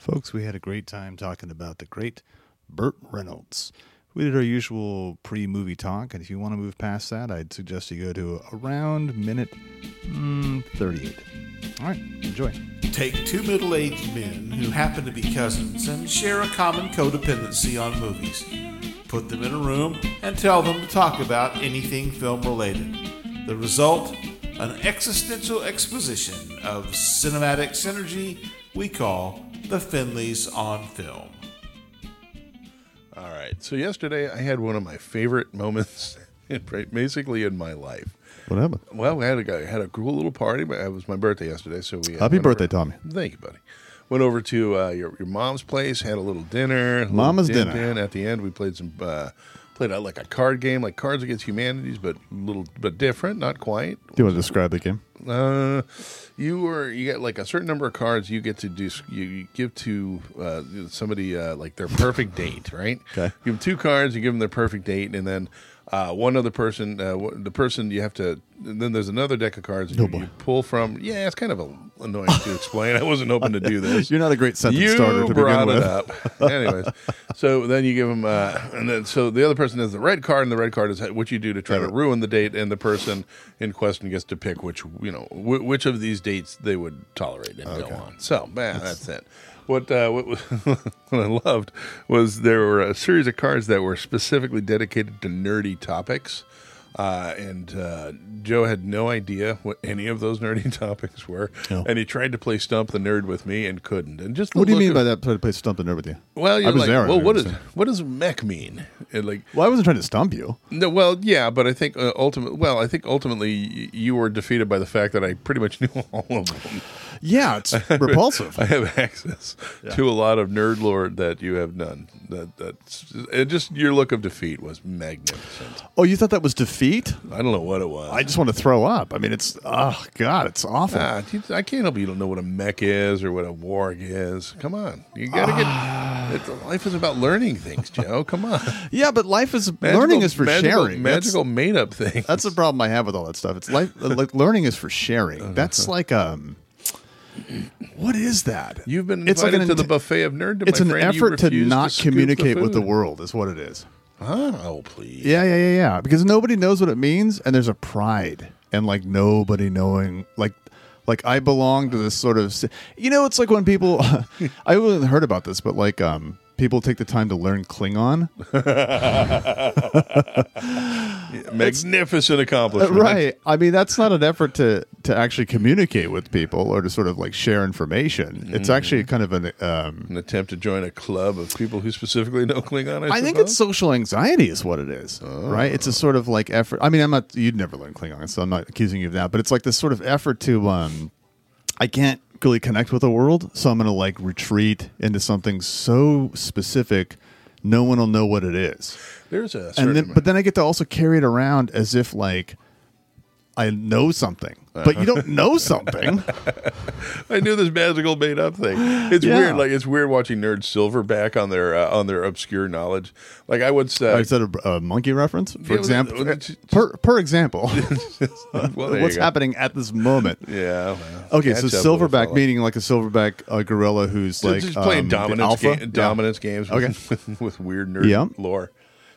Folks, we had a great time talking about the great Burt Reynolds. We did our usual pre movie talk, and if you want to move past that, I'd suggest you go to around minute mm, 38. All right, enjoy. Take two middle aged men who happen to be cousins and share a common codependency on movies. Put them in a room and tell them to talk about anything film related. The result? An existential exposition of cinematic synergy we call the Finleys on Film. All right. So yesterday I had one of my favorite moments, basically in my life. What happened? Well, we had a guy had a cool little party. but It was my birthday yesterday, so we Happy birthday, over- Tommy. Thank you, buddy. Went over to uh, your your mom's place, had a little dinner. a little Mama's din- dinner. At the end, we played some uh, played out like a card game, like Cards Against Humanities, but a little but different, not quite. Do you want to describe the game? Uh, you were you get like a certain number of cards you get to do. You, you give to uh, somebody uh, like their perfect date, right? Okay. You give them two cards. You give them their perfect date, and then uh, one other person, uh, the person you have to. Then there's another deck of cards Oh, you, you pull from. Yeah, it's kind of a, annoying to explain. I wasn't hoping to do this. You're not a great sentence You starter to brought begin it with. up. Anyways, so then you give them, uh, and then so the other person has the red card, and the red card is what you do to try to ruin the date, and the person in question gets to pick which you know wh- which of these dates they would tolerate and go on. So, man, that's, it. What uh, what, what I loved was there were a series of cards that were specifically dedicated to nerdy topics. Uh, and uh, Joe had no idea what any of those nerdy topics were, No. and he tried to play stump the nerd with me and couldn't. And just What do you mean of- by that? Try to play stump the nerd with you? Well, I you're was like, there, well, what is what does mech mean? And like, Well, I wasn't trying to stump you. no, well, yeah, but I think uh, ultimately, well, I think ultimately y- you were defeated by the fact that I pretty much knew all of them. Yeah, it's repulsive. I have access to a lot of nerd lore that you have none. That that's it just your look of defeat was magnificent. Oh, you thought that was defeat? I don't know what it was. I just want to throw up. I mean, it's oh god, it's awful. Ah, I can't help you don't know what a mech is or what a warg is. Come on, you gotta get. It's, life is about learning things, Joe. Come on. yeah, but life is Magical- learning is for magical, sharing. Magical made up thing. That's the problem I have with all that stuff. It's life like learning is for sharing. That's like um what is that? You've been It's invited like an to the buffet of nerd. It's my an friend. Effort to refuse not scoop the communicate with the world is what it is. Oh, please. Yeah, yeah, yeah, yeah. Because nobody knows what it means and there's a pride and like nobody knowing like like I belong to this sort of You know, it's like when people I haven't heard about this, but like um people take the time to learn Klingon. Magnificent Uh, accomplishment. Right. I mean, that's not an effort to to actually communicate with people or to sort of like share information. It's actually kind of an. Um, An attempt to join a club of people who specifically know Klingon. I, I think suppose? it's social anxiety, is what it is. Right. It's a sort of like effort. I mean, I'm not. You'd never learn Klingon, so I'm not accusing you of that. But it's like this sort of effort to. um I can't really connect with the world, so I'm going to like retreat into something so specific. No one will know what it is. There's a and then but then I get to also carry it around as if like I know something, but you don't know something. I knew this magical made up thing. It's Yeah. weird. Like it's weird watching nerds silverback on their uh, on their obscure knowledge. Like I would say, I said a, a monkey reference, for Yeah, example? it's- Per, per example, well, what's happening at this moment? Yeah. well, Okay, so catch up, little silverback meaning like a silverback uh, gorilla who's So like playing um, dominance alpha? ga- dominance games with, Okay. with, with weird nerd Yeah. lore.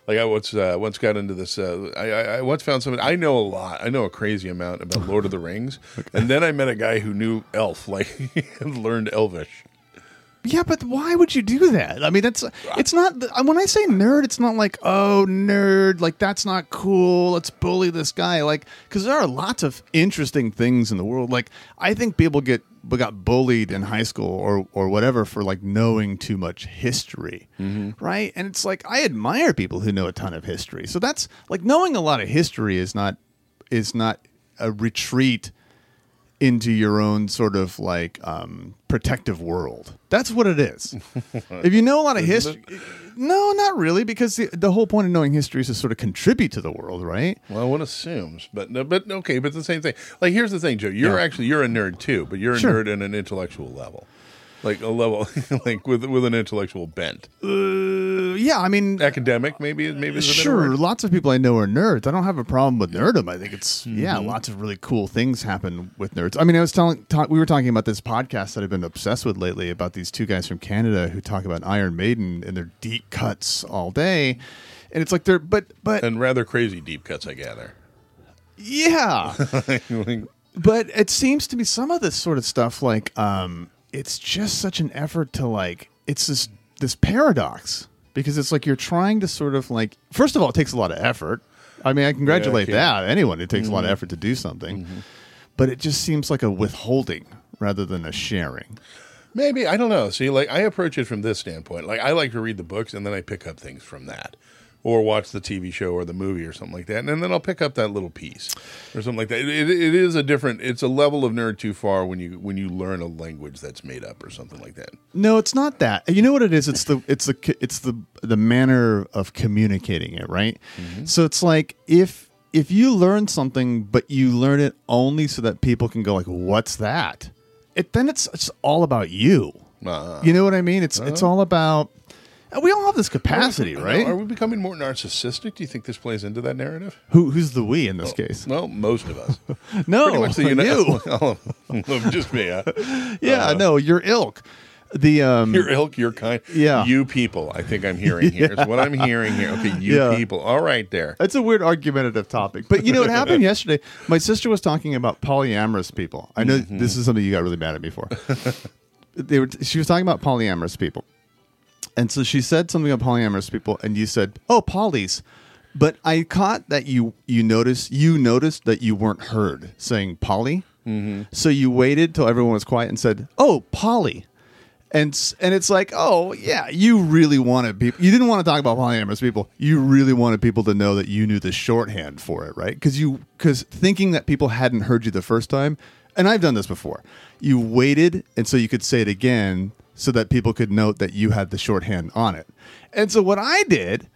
Like I once uh, once got into this. Uh, I, I, I once found something. I know a lot. I know a crazy amount about Lord of the Rings, and then I met a guy who knew Elf. Like had learned Elvish. Yeah, but why would you do that? I mean, that's it's not. When I say nerd, it's not like oh nerd, like that's not cool. Let's bully this guy, like because there are lots of interesting things in the world. Like I think people get got bullied in high school or or whatever for like knowing too much history, mm-hmm. right? And it's like I admire people who know a ton of history. So that's like knowing a lot of history is not is not a retreat into your own sort of like um, protective world. That's what it is. if you know a lot of history, no, not really, because the, the whole point of knowing history is to sort of contribute to the world, right? Well, one assumes, but no, but okay, but the same thing. Like here's the thing, Joe. You're Yeah. actually you're a nerd too, but you're a Sure. nerd in an intellectual level, like a level like with with an intellectual bent. Uh, yeah, I mean, Academic, maybe, maybe. is Sure, lots of people I know are nerds. I don't have a problem with nerdom. I think it's yeah, Mm-hmm. lots of really cool things happen with nerds. I mean, I was telling ta- we were talking about this podcast that I've been obsessed with lately about these two guys from Canada who talk about Iron Maiden and their deep cuts all day, and it's like they're but but and rather crazy deep cuts, I gather. yeah, but it seems to me some of this sort of stuff like um it's just such an effort to like it's this this paradox because it's like you're trying to sort of like first of all it takes a lot of effort. I mean i congratulate Yeah, Mm-hmm. that. Anyone it takes a lot of effort to do something. But it just seems like a withholding rather than a sharing. Maybe I don't know. See, like I approach it from this standpoint. Like I like to read the books and then I pick up things from that, or watch the TV show or the movie or something like that, and then I'll pick up that little piece or something like that. It, it, it is a different. It's a level of nerd too far when you when you learn a language that's made up or something like that. no it's not that. You know what it is? It's the it's the it's the the manner of communicating it right? So it's like if if you learn something but you learn it only so that people can go like what's that? It then it's it's all about you. Uh, you know what i mean? It's it's all about we all have this capacity right Are we becoming more narcissistic? Do you think this plays into that narrative? Who, who's the we in this case Well, most of us. no Pretty much the you just me. Huh? yeah no your ilk the um Your ilk, your kind. Yeah. You people. I think I'm hearing here. It's what I'm hearing here. Okay, you Yeah. people. All right, there. That's a weird argumentative topic. But you know what happened yesterday? My sister was talking about polyamorous people. I know Mm-hmm. this is something you got really mad at me for. they were she was talking about polyamorous people. And so she said something about polyamorous people and you said, "Oh, polys." But I caught that you you noticed you noticed that you weren't heard saying poly. Mm-hmm. So you waited till everyone was quiet and said, "Oh, poly." and and it's like, oh yeah, you really wanted people. You didn't want to talk about polyamorous people. You really wanted people to know that you knew the shorthand for it, right? Because you because thinking that people hadn't heard you the first time, and I've done this before. You waited, and so you could say it again, so that people could note that you had the shorthand on it. And so what I did,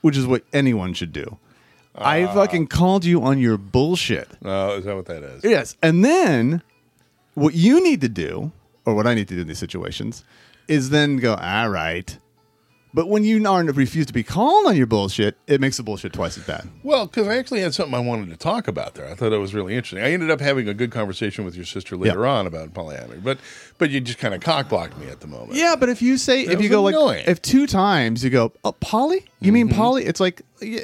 which is what anyone should do, I ah. fucking called you on your bullshit. Oh, is that what that is? Yes. And then what you need to do, or what I need to do in these situations, is then go, all right. But when you are refuse to be called on your bullshit, it makes the bullshit twice as bad. Well, because I actually had something I wanted to talk about there. I thought it was really interesting. I ended up having a good conversation with your sister later Yeah. on about polyamory, but but you just kind of cockblocked me at the moment. Yeah, but if you say, if you go annoying. like, if two times you go, oh, Polly? You mean mm-hmm. Polly? It's like,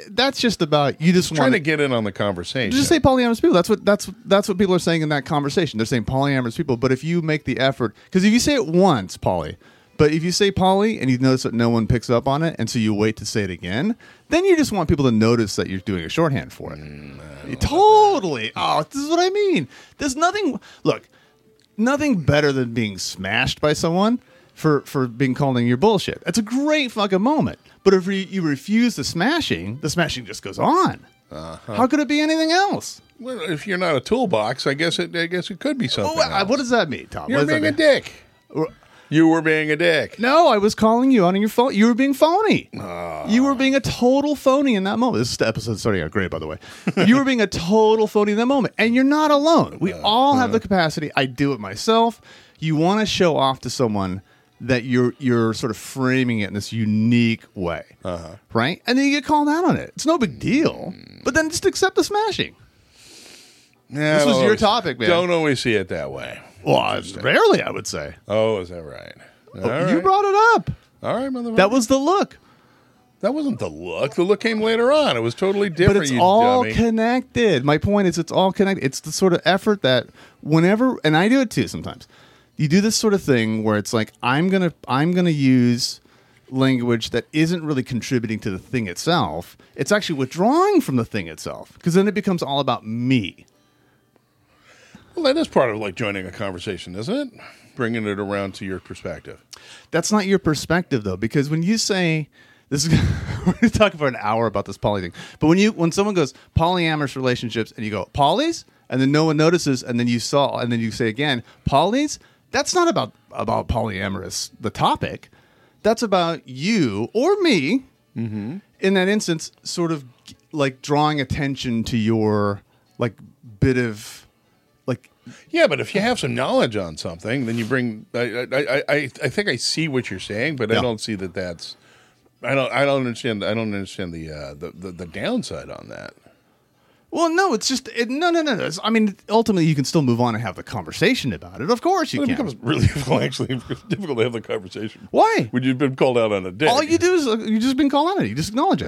that's just about, you just trying to get in on the conversation. just say polyamorous people. That's what that's that's what people are saying in that conversation. They're saying polyamorous people. But if you make the effort, because if you say it once, poly, but if you say poly and you notice that no one picks up on it, and so you wait to say it again, then you just want people to notice that you're doing a shorthand for it. You- totally. Oh, this is what I mean. There's nothing. Look, nothing better than being smashed by someone for for being called in your bullshit. That's a great fucking moment. But if you, you refuse the smashing, the smashing just goes on. Uh-huh. How could it be anything else? well, if you're not a toolbox, I guess it. I guess it could be something. Oh, else. what does that mean, Tom? You're being a dick. You were being a dick. No, I was calling you out on your phone. You were being phony. Ah. You were being a total phony in that moment. This is the episode starting out great, by the way. you were being a total phony in that moment, and you're not alone. We all have the capacity. I do it myself. You want to show off to someone that you're you're sort of framing it in this unique way, Uh-huh. right? And then you get called out on it. It's no big deal. But then just accept the smashing. Yeah, This was don't your topic, man. Don't always see it that way. Well, rarely, I would say. Oh, is that right? Oh, all You right. brought it up. All right, motherfucker. That was the look. that wasn't the look. The look came later on. It was totally different. but it's you all dummy. connected. My point is, it's all connected. It's the sort of effort that whenever, and I do it too sometimes. You do this sort of thing where it's like I'm gonna I'm gonna use language that isn't really contributing to the thing itself. It's actually withdrawing from the thing itself because then it becomes all about me. Well, that is part of like joining a conversation, isn't it? Bringing it around to your perspective. That's not your perspective though, because when you say this is we're going to talk for an hour about this poly thing. But when you when someone goes polyamorous relationships and you go polys and then no one notices and then you saw and then you say again polys, that's not about about polyamorous the topic. That's about you or me mm-hmm. in that instance, sort of like drawing attention to your like bit of Yeah, but if you have some knowledge on something, then you bring. I I, I, I think I see what you're saying, but Yeah. I don't see that that's I don't. I don't understand. I don't understand the uh, the, the the downside on that. Well, no, it's just it, no, no, no, no. It's- I mean, ultimately, you can still move on and have the conversation about it. Of course, you It can. becomes really difficult. Actually, difficult to have the conversation. Why? When you've been called out on a dick. All you do is uh, you just been called on it. You just acknowledge it.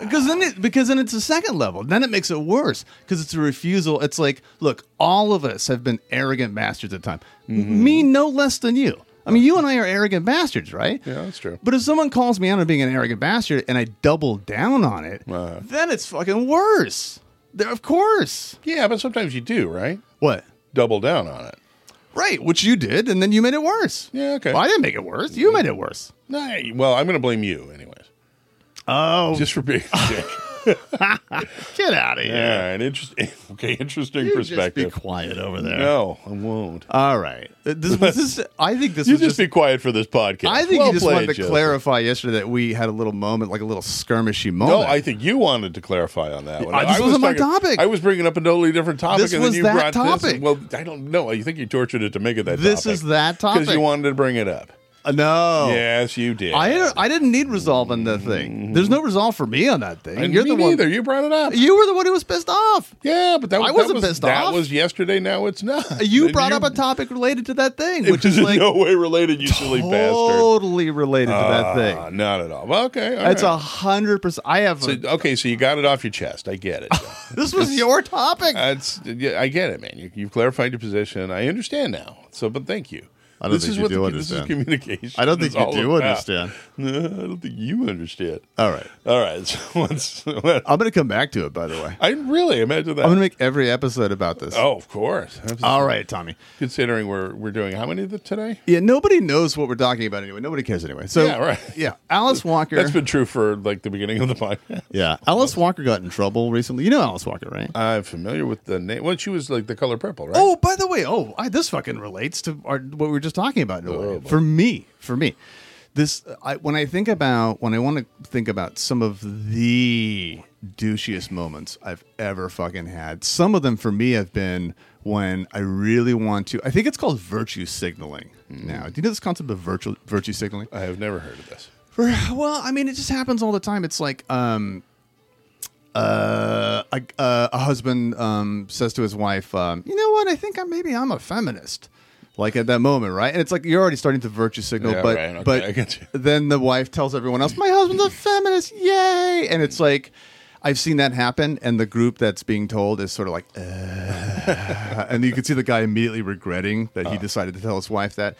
Because then it because then it's a second level. Then it makes it worse because it's a refusal. It's like, look, all of us have been arrogant bastards at the time. Me no less than you. I mean, you and I are arrogant bastards, right? Yeah, that's true. But if someone calls me out on being an arrogant bastard and I double down on it, Uh. then it's fucking worse. There, of course. Yeah, but sometimes you do, right? What? Double down on it. Right, which you did, and then you made it worse. Yeah, okay. Well, I didn't make it worse. You made it worse. Nah, well, I'm going to blame you, anyways. Oh, Just for being a dick. get out of here. Yeah, an interesting. Okay, interesting You just be perspective. quiet over there. No, I won't. All right. Uh, This, was this, I think this You was just, just. be quiet for this podcast. I think Well you just played, wanted to Joseph. clarify yesterday that we had a little moment, like a little skirmishy moment. No. I think you wanted to clarify on that one. Uh, this I was wasn't my talking- topic. I was bringing up a totally different topic, This and then was you that brought this. topic. and- Well, I don't know. You think you tortured it to make it that This topic. is that topic because you wanted to bring it up. Uh, no. Yes, you did. I, I didn't need resolve on that thing. There's no resolve for me on that thing. and You're me the one. neither. You brought it up. You were the one who was pissed off. yeah, but that, I wasn't was, pissed that off. was yesterday. Now it's not. You And brought up a topic related to that thing, which is like in no way related. You silly bastard. totally related to that Ah, thing. not at all. Well, okay, all It's right. a hundred percent. I have. So, okay, so you got it off your chest. I get it. this was your topic. That's yeah, I get it, man. You, you've clarified your position. I understand now. So, but thank you. I don't this think is you what do the, understand. This is communication. I don't think you do about. understand. No, I don't think you understand. All right. All right. So what, I'm going to come back to it. By the way, I really imagine that. I'm going to make every episode about this. oh, of course. All right, Tommy. Considering we're we're doing how many of the today? Yeah, nobody knows what we're talking about anyway. Nobody cares anyway. So Yeah, right. Yeah, Alice Walker. That's been true for like the beginning of the podcast. yeah, Alice Walker got in trouble recently. You know Alice Walker, right? I'm familiar with the name. Well, she was like the color purple, right? Oh, by the way, oh, I, this fucking relates to our, what we were just talking about. In a way. For me, for me, this I, when I think about when I want to think about some of the douchiest moments I've ever fucking had. Some of them for me have been when I really want to. I think it's called virtue signaling. Now, do you know this concept of virtue virtue signaling? I have never heard of this. For, well, I mean, it just happens all the time. It's like um, uh, a, uh, a husband um, says to his wife, um, "You know what? I think I maybe I'm a feminist." Like at that moment, right? And it's like you're already starting to virtue signal, Yeah, but right. Okay, but I get you. then the wife tells everyone else, "My husband's a feminist, yay!" And it's like. I've seen that happen, and the group that's being told is sort of like, uh, and you can see the guy immediately regretting that he decided to tell his wife that.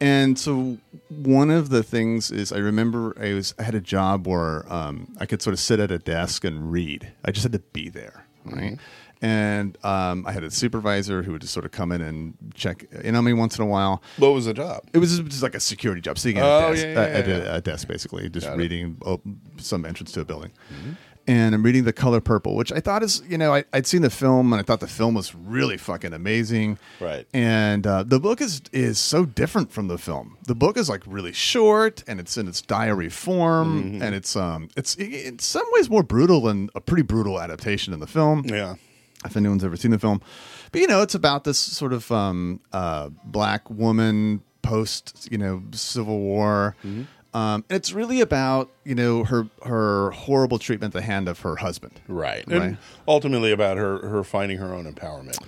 And so one of the things is I remember I was I had a job where um, I could sort of sit at a desk and read. I just had to be there, right? And um, I had a supervisor who would just sort of come in and check in on me once in a while. What was the job? It was just like a security job, sitting at Oh, a desk, yeah, yeah, at yeah, a- a desk basically, just Got it. reading oh, some entrance to a building. Mm-hmm. And I'm reading The Color Purple, which I thought is, you know, I, I'd seen the film and I thought the film was really fucking amazing. Right. And uh, the book is is so different from the film. The book is like really short and it's in its diary form Mm-hmm. and it's um it's in some ways more brutal than a pretty brutal adaptation in the film Yeah. If anyone's ever seen the film. But you know, it's about this sort of um, uh, black woman post, you know, Civil War. Mm-hmm. Um, and it's really about you know her her horrible treatment at the hand of her husband. Right. Right. And ultimately about her her finding her own empowerment.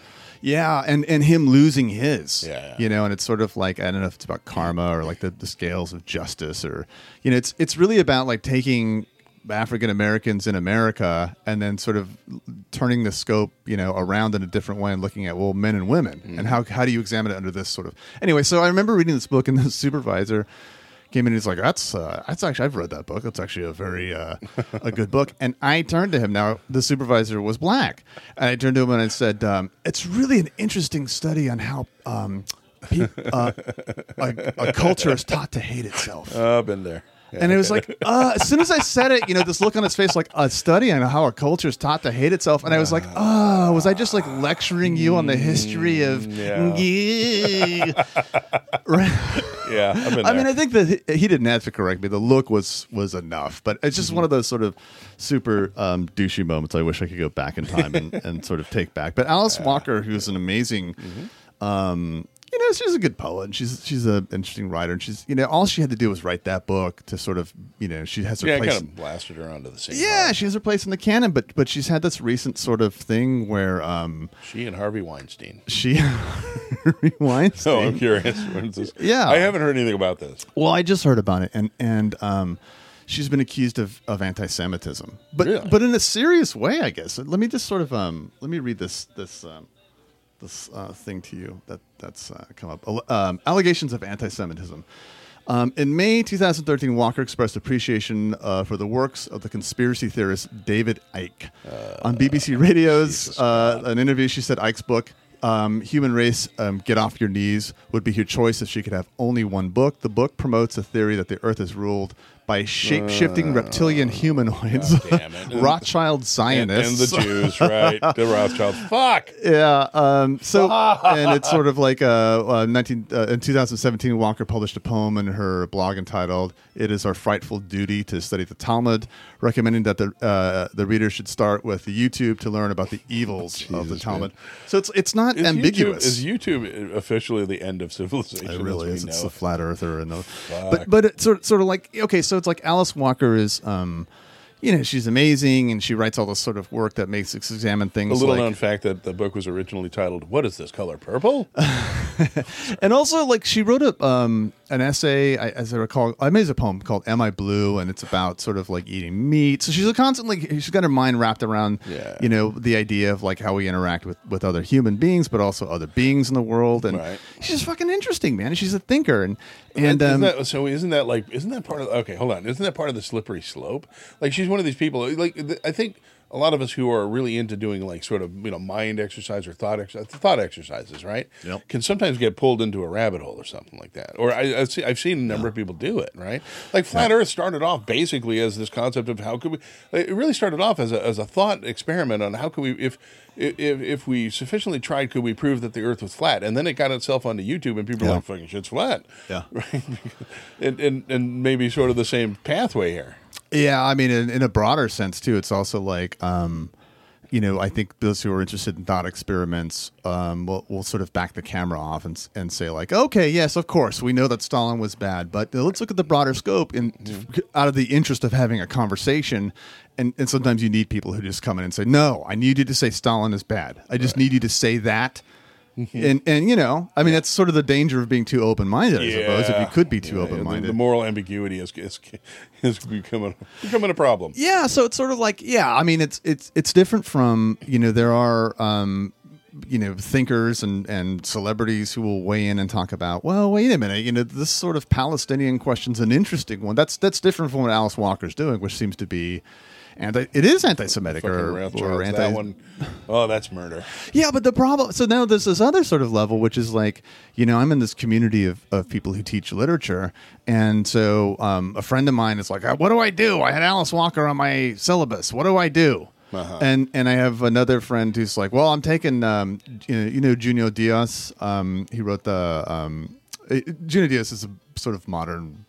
Yeah, and and him losing his. Yeah, yeah. You know, and it's sort of like I don't know if it's about karma or like the, the scales of justice or you know, it's it's really about like taking African Americans in America and then sort of turning the scope, you know, around in a different way and looking at well, men and women Mm-hmm. and how how do you examine it under this sort of anyway. So I remember reading this book and the supervisor came in and he's like, "That's uh, that's actually I've read that book. That's actually a very uh, a good book." And I turned to him. Now the supervisor was black, and I turned to him and I said, um, "It's really an interesting study on how." Um, uh, a, a culture is taught to hate itself. Oh, I've been there. Yeah. And it was like, uh, as soon as I said it, you know, this look on his face, like a study on how a culture is taught to hate itself. And I was like, oh, was I just like lecturing you on the history of. Mm, right. yeah, I've been I mean, I think that he, he didn't have to correct me. The look was was enough, but it's Mm-hmm. just one of those sort of super um, douchey moments. I wish I could go back in time and, and sort of take back. But Alice Walker, who's an amazing, Mm-hmm. um, you know, she's a good poet. And she's she's an interesting writer, and she's you know, all she had to do was write that book to sort of you know, she has her Yeah, place. kind of blasted her onto the scene. yeah, she has her place in the canon, but but she's had this recent sort of thing where um She and Harvey Weinstein. she Weinstein. Oh, I'm curious. This? Yeah. I haven't heard anything about this. Well, I just heard about it, and and um, she's been accused of, of anti-Semitism, but Really? but in a serious way, I guess. Let me just sort of um, let me read this this um, this uh, thing to you that that's uh, come up. Um, allegations of anti-Semitism. Um, in May 2013, Walker expressed appreciation uh, for the works of the conspiracy theorist David Icke. On BBC Radio's uh, an interview, she said Icke's book, um, Human Race, um, Get Off Your Knees, would be her choice if she could have only one book. The book promotes a theory that the Earth is ruled by shape shifting reptilian humanoids, damn it. Rothschild And, Zionists. and the Jews, right? The Rothschilds. Fuck. Yeah. Um, so, and it's sort of like uh, uh, 19, uh, in 2017, Walker published a poem in her blog entitled "It is our frightful duty to study the Talmud," recommending that the uh, the reader should start with the YouTube to learn about the evils of the Talmud. So it's it's not Is ambiguous. YouTube, is YouTube officially the end of civilization? It really is. It's the flat earther, and the, Fuck. but but it's sort sort of like okay, so it's like Alice Walker is, um, you know, she's amazing, and she writes all this sort of work that makes us examine things. A little like, known fact that the book was originally titled "What is this color? Purple." and also like she wrote a um an essay I, as I recall I made a poem called "Am I Blue?" and it's about sort of like eating meat. So she's a constantly she's got her mind wrapped around Yeah. you know the idea of like how we interact with with other human beings, but also other beings in the world. And Right. she's just fucking interesting, man. She's a thinker, and and isn't um, that, so isn't that like isn't that part of okay hold on isn't that part of the slippery slope like she's one of these people like i think a lot of us who are really into doing like sort of you know mind exercise or thought exercise thought exercises right Yep. can sometimes get pulled into a rabbit hole or something like that or I, I've, seen, I've seen a number of people do it right like flat earth started off basically as this concept of how could we it really started off as a, as a thought experiment on how could we if if, if we sufficiently tried, could we prove that the Earth was flat? And then it got itself onto YouTube, and people Yeah. were like, "Fucking shit's flat." Yeah. right. and, and and maybe sort of the same pathway here. Yeah, I mean, in, in a broader sense too, it's also like, um, you know, I think those who are interested in thought experiments um, will, will sort of back the camera off and, and say like, okay, yes, of course, we know that Stalin was bad, but let's look at the broader scope. And out of the interest of having a conversation, and, and sometimes you need people who just come in and say, no, I need you to say Stalin is bad. I just need you to say that. And and you know, I mean, that's sort of the danger of being too open minded. I suppose if you could be too open The, minded. the moral ambiguity is is, is becoming becoming a problem. Yeah, so it's sort of like yeah, I mean it's it's it's different from you know there are um you know thinkers and and celebrities who will weigh in and talk about well wait a minute you know this sort of Palestinian question's an interesting one that's that's different from what Alice Walker's doing which seems to be anti it is anti-Semitic or, or anti that one, oh, that's murder. yeah, but the problem. So now there's this other sort of level, which is like, you know, I'm in this community of, of people who teach literature, and so um, a friend of mine is like, "Uh, "What do I do? I had Alice Walker on my syllabus. What do I do?" Uh-huh. And and I have another friend who's like, "Well, I'm taking, um, you know, you know Junot Diaz. Um, he wrote the um, uh, Junot Diaz is a sort of modern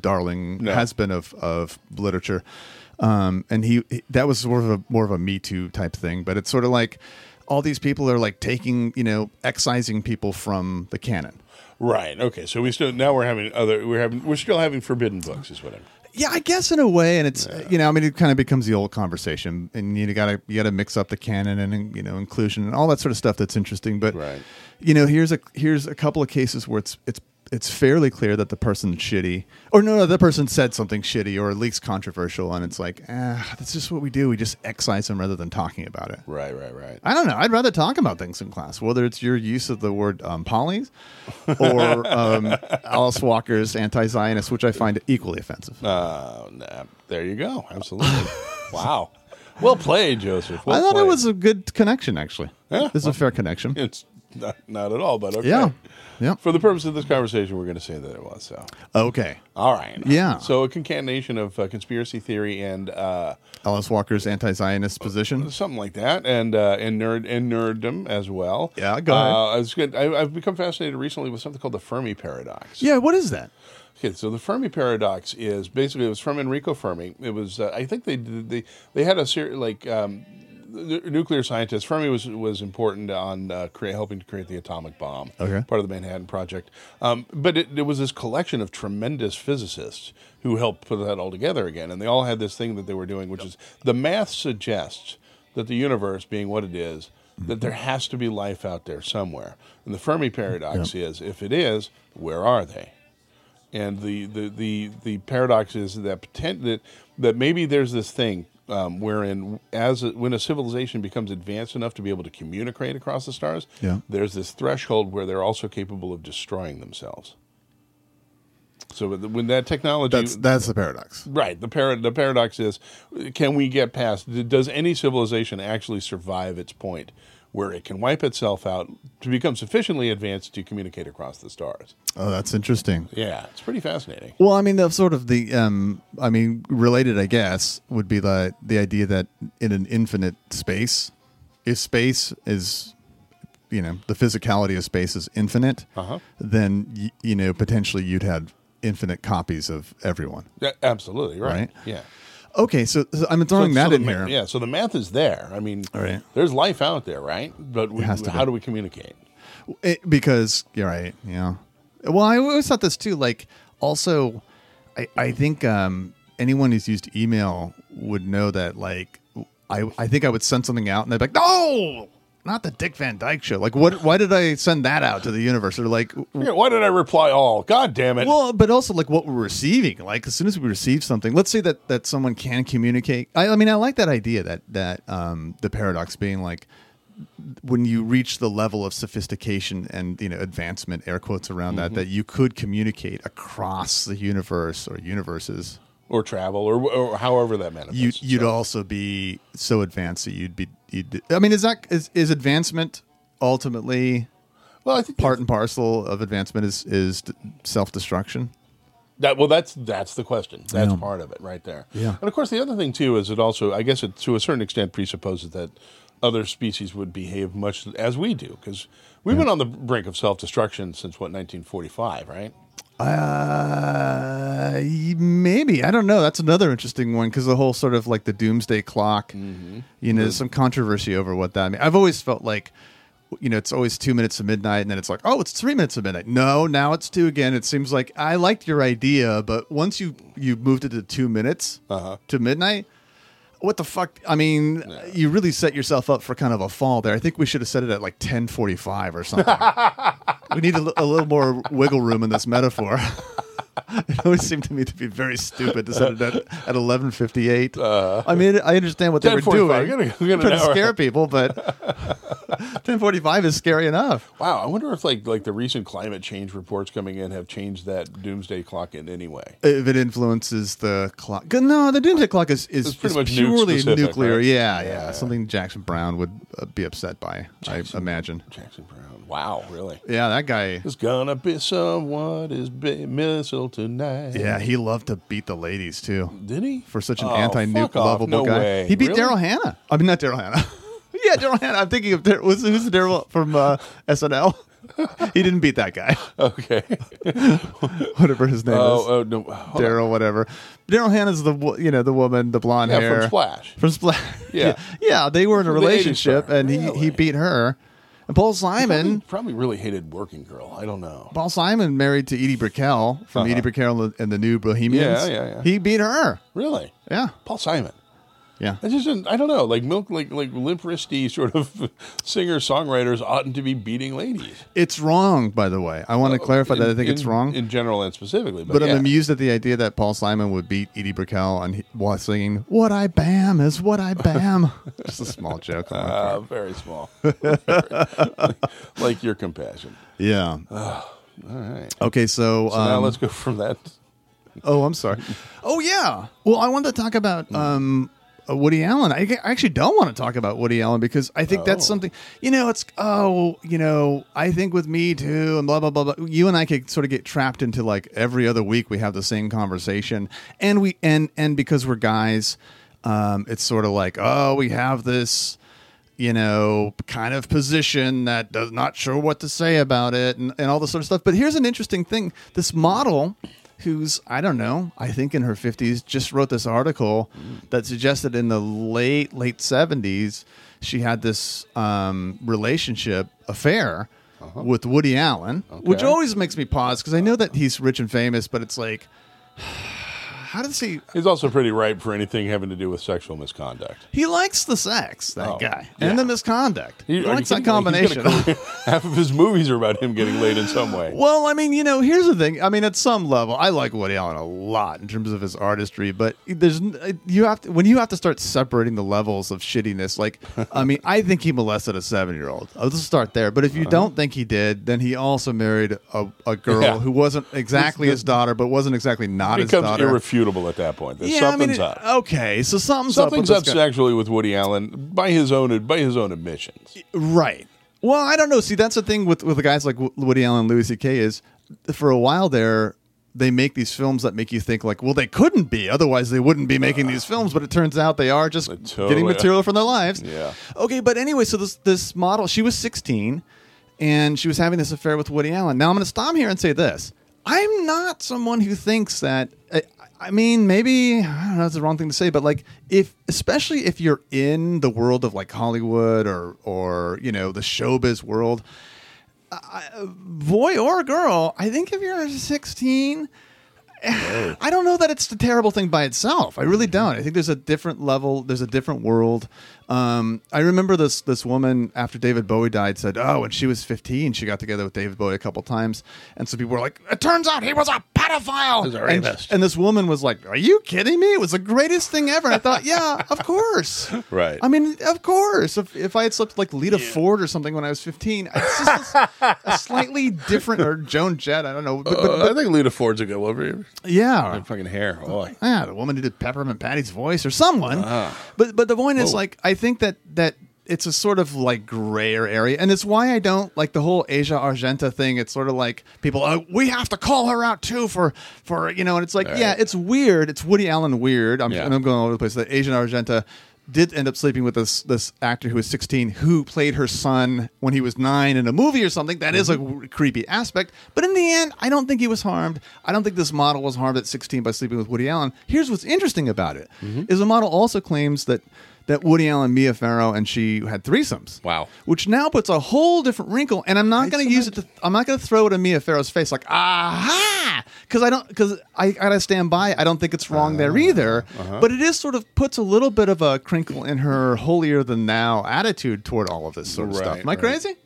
darling No. has been of of literature, um, and he, that was sort of a more of a Me Too type thing. But it's sort of like all these people are like taking you know excising people from the canon. Right. Okay. So we still now we're having other we're having we're still having forbidden books is what I'm. Yeah, I guess in a way, and it's you know, I mean, it kind of becomes the old conversation, and you gotta you gotta mix up the canon and you know inclusion and all that sort of stuff that's interesting. But Right. you know, here's a here's a couple of cases where it's it's it's fairly clear that the person's shitty, or no, no, the person said something shitty or at least controversial, and it's like, ah, that's just what we do. We just excise them rather than talking about it. Right. Right. Right. I don't know. I'd rather talk about things in class, whether it's your use of the word um, polys or um, Alice Walker's anti-Zionist, which I find equally offensive. Uh, nah, there you go. Absolutely. wow. Well played, Joseph. Well I thought played. it was a good connection, actually. Yeah, this is a fair connection. It's not, not at all, but okay. Yeah, yeah. For the purpose of this conversation, we're going to say that it was so. Okay, All right. Yeah. So a concatenation of uh, conspiracy theory and uh, Alice Walker's anti-Zionist position. something like that, and uh, and nerd and nerddom as well. Yeah, go ahead. Uh, I was good. I, I've become fascinated recently with something called the Fermi paradox. Yeah, what is that? Okay, so the Fermi paradox is basically it was from Enrico Fermi. It was uh, I think they did, they they had a series like um, the nuclear scientist. Fermi was was important on uh, create, helping to create the atomic bomb. Okay. part of the Manhattan Project. Um, but it, was this collection of tremendous physicists who helped put that all together again, and they all had this thing that they were doing, which is the math suggests that the universe, being what it is, that there has to be life out there somewhere. And the Fermi paradox is, if it is, where are they? and the the the, the paradox is that potent, that that maybe there's this thing um, wherein as a, when a civilization becomes advanced enough to be able to communicate across the stars, Yeah. there's this threshold where they're also capable of destroying themselves. So when that technology That's that's the paradox. Right. The par- the paradox is can we get past does any civilization actually survive its point where it can wipe itself out to become sufficiently advanced to communicate across the stars? Oh, that's interesting. Yeah, it's pretty fascinating. Well, I mean, the sort of the, um, I mean, related, I guess, would be the the idea that in an infinite space, if space is, you know, the physicality of space is infinite, Uh-huh. then y- you know potentially you'd have infinite copies of everyone. Yeah, absolutely right. Right? Yeah. Okay, so, so I'm throwing So- that so in ma- here. Yeah. So the math is there. I mean, All right. there's life out there, right? But we, how be. do we communicate? It, because you're right. Yeah. Well, I always thought this too. Like, also, I I think um, anyone who's used email would know that. Like, I I think I would send something out and they'd be like, no, not the Dick Van Dyke show. Like, what? Why did I send that out to the universe? Or like, Yeah, why did I reply all? God damn it! well, but also like what we're receiving. Like as soon as we receive something, let's say that that someone can communicate. I, I mean, I like that idea that that um, the paradox being like when you reach the level of sophistication and you know advancement, air quotes around that, that you could communicate across the universe or universes. or travel, or, or however that manifests. You you'd itself. also be so advanced that you'd be you'd. I mean, is that is is advancement ultimately well, I think part and parcel of advancement is is self destruction? That well, that's that's the question. That's Yeah. part of it, right there. Yeah. And of course, the other thing too is it also, I guess, it to a certain extent presupposes that other species would behave much as we do because we've been on the brink of self destruction since what 1945, right? Uh, maybe I don't know. That's another interesting one because the whole sort of like the doomsday clock. Mm-hmm. You know, there's some controversy over what that. means. I've always felt like, you know, it's always two minutes of midnight, and then it's like, oh, it's three minutes of midnight. No, now it's two again. It seems like I liked your idea, but once you you moved it to two minutes Uh-huh. to midnight. What the fuck? I mean, you really set yourself up for kind of a fall there. I think we should have set it at like ten forty five or something. we need a, a little more wiggle room in this metaphor. it always seemed to me to be very stupid to set it at, at eleven fifty eight. I mean, I understand what they were doing, we're gonna- we're gonna trying to scare people, but ten forty five is scary enough. Wow, I wonder if like like the recent climate change reports coming in have changed that doomsday clock in any way. If it influences the clock, no, the doomsday clock is is, It's pretty is much purely specific, nuclear. right? Yeah, yeah, Yeah, yeah. something Jackson Browne would uh, be upset by. Jackson- I imagine. Jackson Browne. Wow, really? Yeah, that guy. There's gonna be someone is be- missile tonight. Yeah, he loved to beat the ladies too. Did he? For such an Oh, anti-nuke fuck lovable No guy, way. he beat Really? Daryl Hannah. I mean, not Daryl Hannah. yeah, Daryl Hannah. I'm thinking of Dar- was who's the Daryl from uh, SNL? he didn't beat that guy, Okay. whatever his name is. oh, oh no. Daryl, whatever. Daryl Hannah's the you know the woman, the blonde Yeah, hair from Splash. From Splash. Yeah. yeah, They were in a From relationship, star. and he he beat her. And Paul Probably, Simon. probably really hated Working Girl. I don't know. Paul Simon married to Edie Brickell from Uh-huh. Edie Brickell and the- and the New Bohemians. Yeah, yeah, yeah. He beat her. Really? Yeah, Paul Simon. Yeah. I just didn't, I don't know. Like milk, like like limp wristy sort of singer songwriters oughtn't to be beating ladies. It's wrong, by the way. I want to clarify that I think In- it's wrong. in general and specifically. But, but yeah. I'm amused at the idea that Paul Simon would beat Edie Brickell on while singing "What I Bam" is what I bam. Just a small joke. Uh, very small. like your compassion. Yeah. All right. Okay, so, So now um, let's go from that. Oh, I'm sorry. Oh yeah. Well, I wanted to talk about um, uh, Woody Allen. I, I actually don't want to talk about Woody Allen because I think that's Oh. something. You know, it's oh, you know, I think with me too, and blah blah blah blah. You and I could sort of get trapped into like every other week we have the same conversation, and we and and because we're guys, um, it's sort of like oh, we have this you know, kind of position that does not sure what to say about it and, and all this sort of stuff. But here's an interesting thing. This model who's, I don't know, I think in her 50s, just wrote this article that suggested in the late, late 70s, she had this um, relationship affair with Woody Allen, which Uh-huh. Always makes me pause because I know that he's rich and famous, but it's like, how does he? He's also pretty ripe for anything having to do with sexual misconduct. He likes the sex, that Oh, guy, yeah. and the misconduct. He, are you likes that kidding? Like, he's combination. half of his movies are about him getting laid in some way. Well, I mean, you know, here's the thing. I mean, at some level, I like Woody Allen a lot in terms of his artistry, but there's you have to when you have to start separating the levels of shittiness. Like, I mean, I think he molested a seven year old. I'll just start there. But if you don't think he did, then he also married a, a girl Uh-huh. Yeah. who wasn't exactly his daughter, but wasn't exactly not his becomes daughter. Irrefutable at that point. That yeah, I mean, something's up. okay, so something's, Something's up. up with sexually with Woody Allen by his own by his own admissions. Right. Well, I don't know. See, that's the thing with with the guys like Woody Allen, and Louis C.K. is for a while there they make these films that make you think like, well, they couldn't be, otherwise they wouldn't be making these films. But it turns out they are just totally getting material from their lives. Yeah. Okay, but anyway, so this this model, she was 16, and she was having this affair with Woody Allen. Now I'm going to stop here and say this: I'm not someone who thinks that. I, I mean, maybe I don't know. That's the wrong thing to say, but like, if especially if you're in the world of like Hollywood or or you know the showbiz world, I, boy or girl, I think if you're 16. I don't know that it's a terrible thing by itself. I really mm-hmm. don't. I think there's a different level. There's a different world. Um, I remember this this woman after David Bowie died said, "Oh, when she was 15, she got together with David Bowie a couple times." And so people were like, "It turns out he was a pedophile." He's a and, and this woman was like, "Are you kidding me? It was the greatest thing ever." And I thought, "Yeah, of course." Right. I mean, of course. If, if I had slept like Lita Ford or something when I was 15, it's just a, a slightly different or Joan Jett. I don't know, but, but, Uh, I think Lita Ford's a good one. Her yeah. fucking hair. Oh, Yeah, the woman who did Peppermint Patty's voice or someone. Ah. But but the point is like I think that that it's a sort of like grayer area, and it's why I don't like the whole Asia Argento thing. It's sort of like people, oh, we have to call her out too for for you know, and it's like yeah, it's weird. It's Woody Allen weird. I'm, Yeah. and I'm going all over the place. That Asia Argento did end up sleeping with this this actor who was 16 who played her son when he was 9 in a movie or something that is a Mm-hmm. creepy aspect but in the end I don't think he was harmed I don't think this model was harmed at 16 by sleeping with Woody Allen here's what's interesting about it is Mm-hmm. the model also claims that that Woody Allen Mia Farrow and she had threesomes. Wow. which now puts a whole different wrinkle and I'm not going to use it to I'm not going to throw it in Mia Farrow's face like aha! Because I don't because I gotta stand by I don't think it's wrong there ah, either. Uh-huh. but it is sort of puts a little bit of a crinkle in her holier than thou attitude toward all of this sort of stuff. Am I right. crazy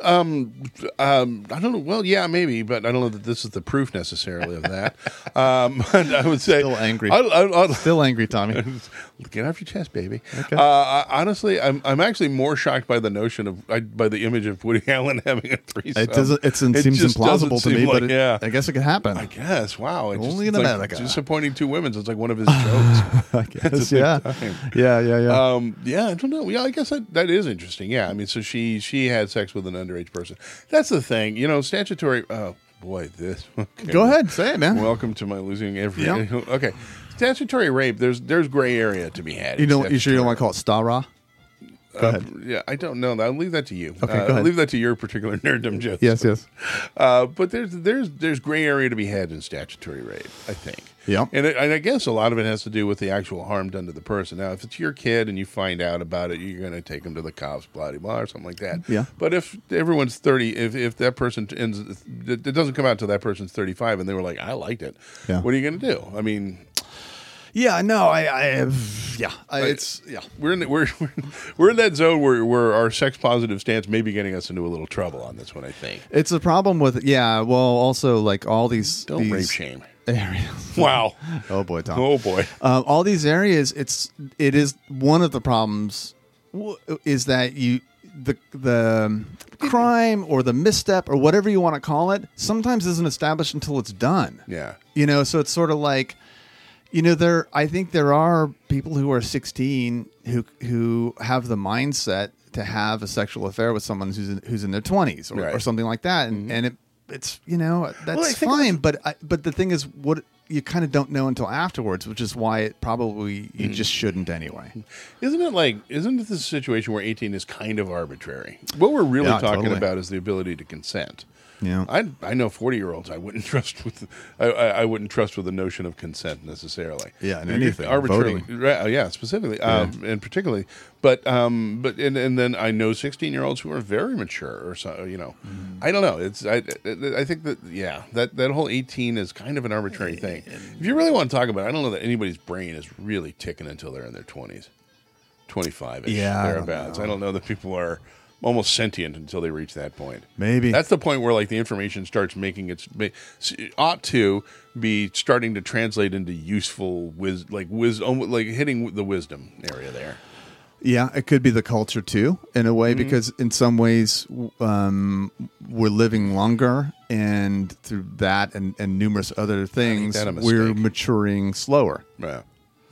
Um, um, I don't know. Well, yeah, maybe, but I don't know that this is the proof necessarily of that. um, I would say Still angry. I, I, I, still angry Tommy Get off your chest, baby. Okay. Uh, honestly, I'm I'm actually more shocked by the notion of I, by the image of Woody Allen having a threesome. it doesn't it seems implausible to me seem but it, yeah. I guess it could happen I guess. Wow. It Only just, in like America. Disappointing two women. So it's like one of his jokes. I guess yeah yeah yeah yeah Um, yeah, I don't know. Yeah, I guess that, that is interesting. Yeah, I mean, so she she had sex with an underage person. That's the thing, you know. Statutory. Oh boy, this. okay. go ahead say it man Welcome to my losing every. Yeah. Okay, statutory rape. There's there's gray area to be had. you know you sure you don't want to call it Stara Uh, yeah, I don't know. I'll leave that to you. Okay, Uh, I'll leave that to your particular nerddom jokes. yes yes Uh, but there's there's there's gray area to be had in statutory rape. I think. Yeah. And, it, and I guess a lot of it has to do with the actual harm done to the person. Now, if it's your kid and you find out about it, you're going to take them to the cops, blah blah blah, or something like that. Yeah. But if everyone's thirty, if if that person ends, it it doesn't come out until that person's thirty five, and they were like, I liked it. Yeah. What are you going to do? I mean, yeah no I I have yeah I, it's yeah we're in the, we're we're- in that zone where where our sex positive stance may be getting us into a little trouble on this one. I think. It's a problem with yeah. Well, also like all these Don't these rape shame. areas. Wow. Oh boy, Tom. Oh boy. Um, all these areas. It's it is one of the problems w- is that you the the crime or the misstep or whatever you want to call it sometimes isn't established until it's done. Yeah. You know, so it's sort of like, you know, there. I think there are people who are 16 who who have the mindset to have a sexual affair with someone who's in, who's in their 20s or, Right. Mm-hmm. or something like that, and and it it's you know that's think fine. But I, but the thing is, what you kind of don't know until afterwards, which is why it probably you Mm. just shouldn't anyway. Isn't it like, isn't it this situation where 18 is kind of arbitrary? What we're really Yeah, talking totally. about is the ability to consent. Yeah. I I know forty year olds I wouldn't trust with I, I, I wouldn't trust with the notion of consent necessarily. Yeah, in anything, arbitrarily, right, uh, yeah, specifically, um, and particularly, but um, but and, and then I know sixteen year olds who are very mature or so. You know, Mm-hmm. I don't know. It's I I think that yeah that that whole eighteen is kind of an arbitrary thing. If you really want to talk about, it, I don't know that anybody's brain is really ticking until they're in their twenties. 25 ish Yeah, I don't thereabouts. I don't know that people are almost sentient until they reach that point. Maybe. That's the point where like the information starts making its ought to be starting to translate into useful wis like wis like hitting the wisdom area there. Yeah, it could be the culture too, in a way, Mm-hmm. because in some ways um, we're living longer, and through that and, and numerous other things, we're maturing slower. Yeah.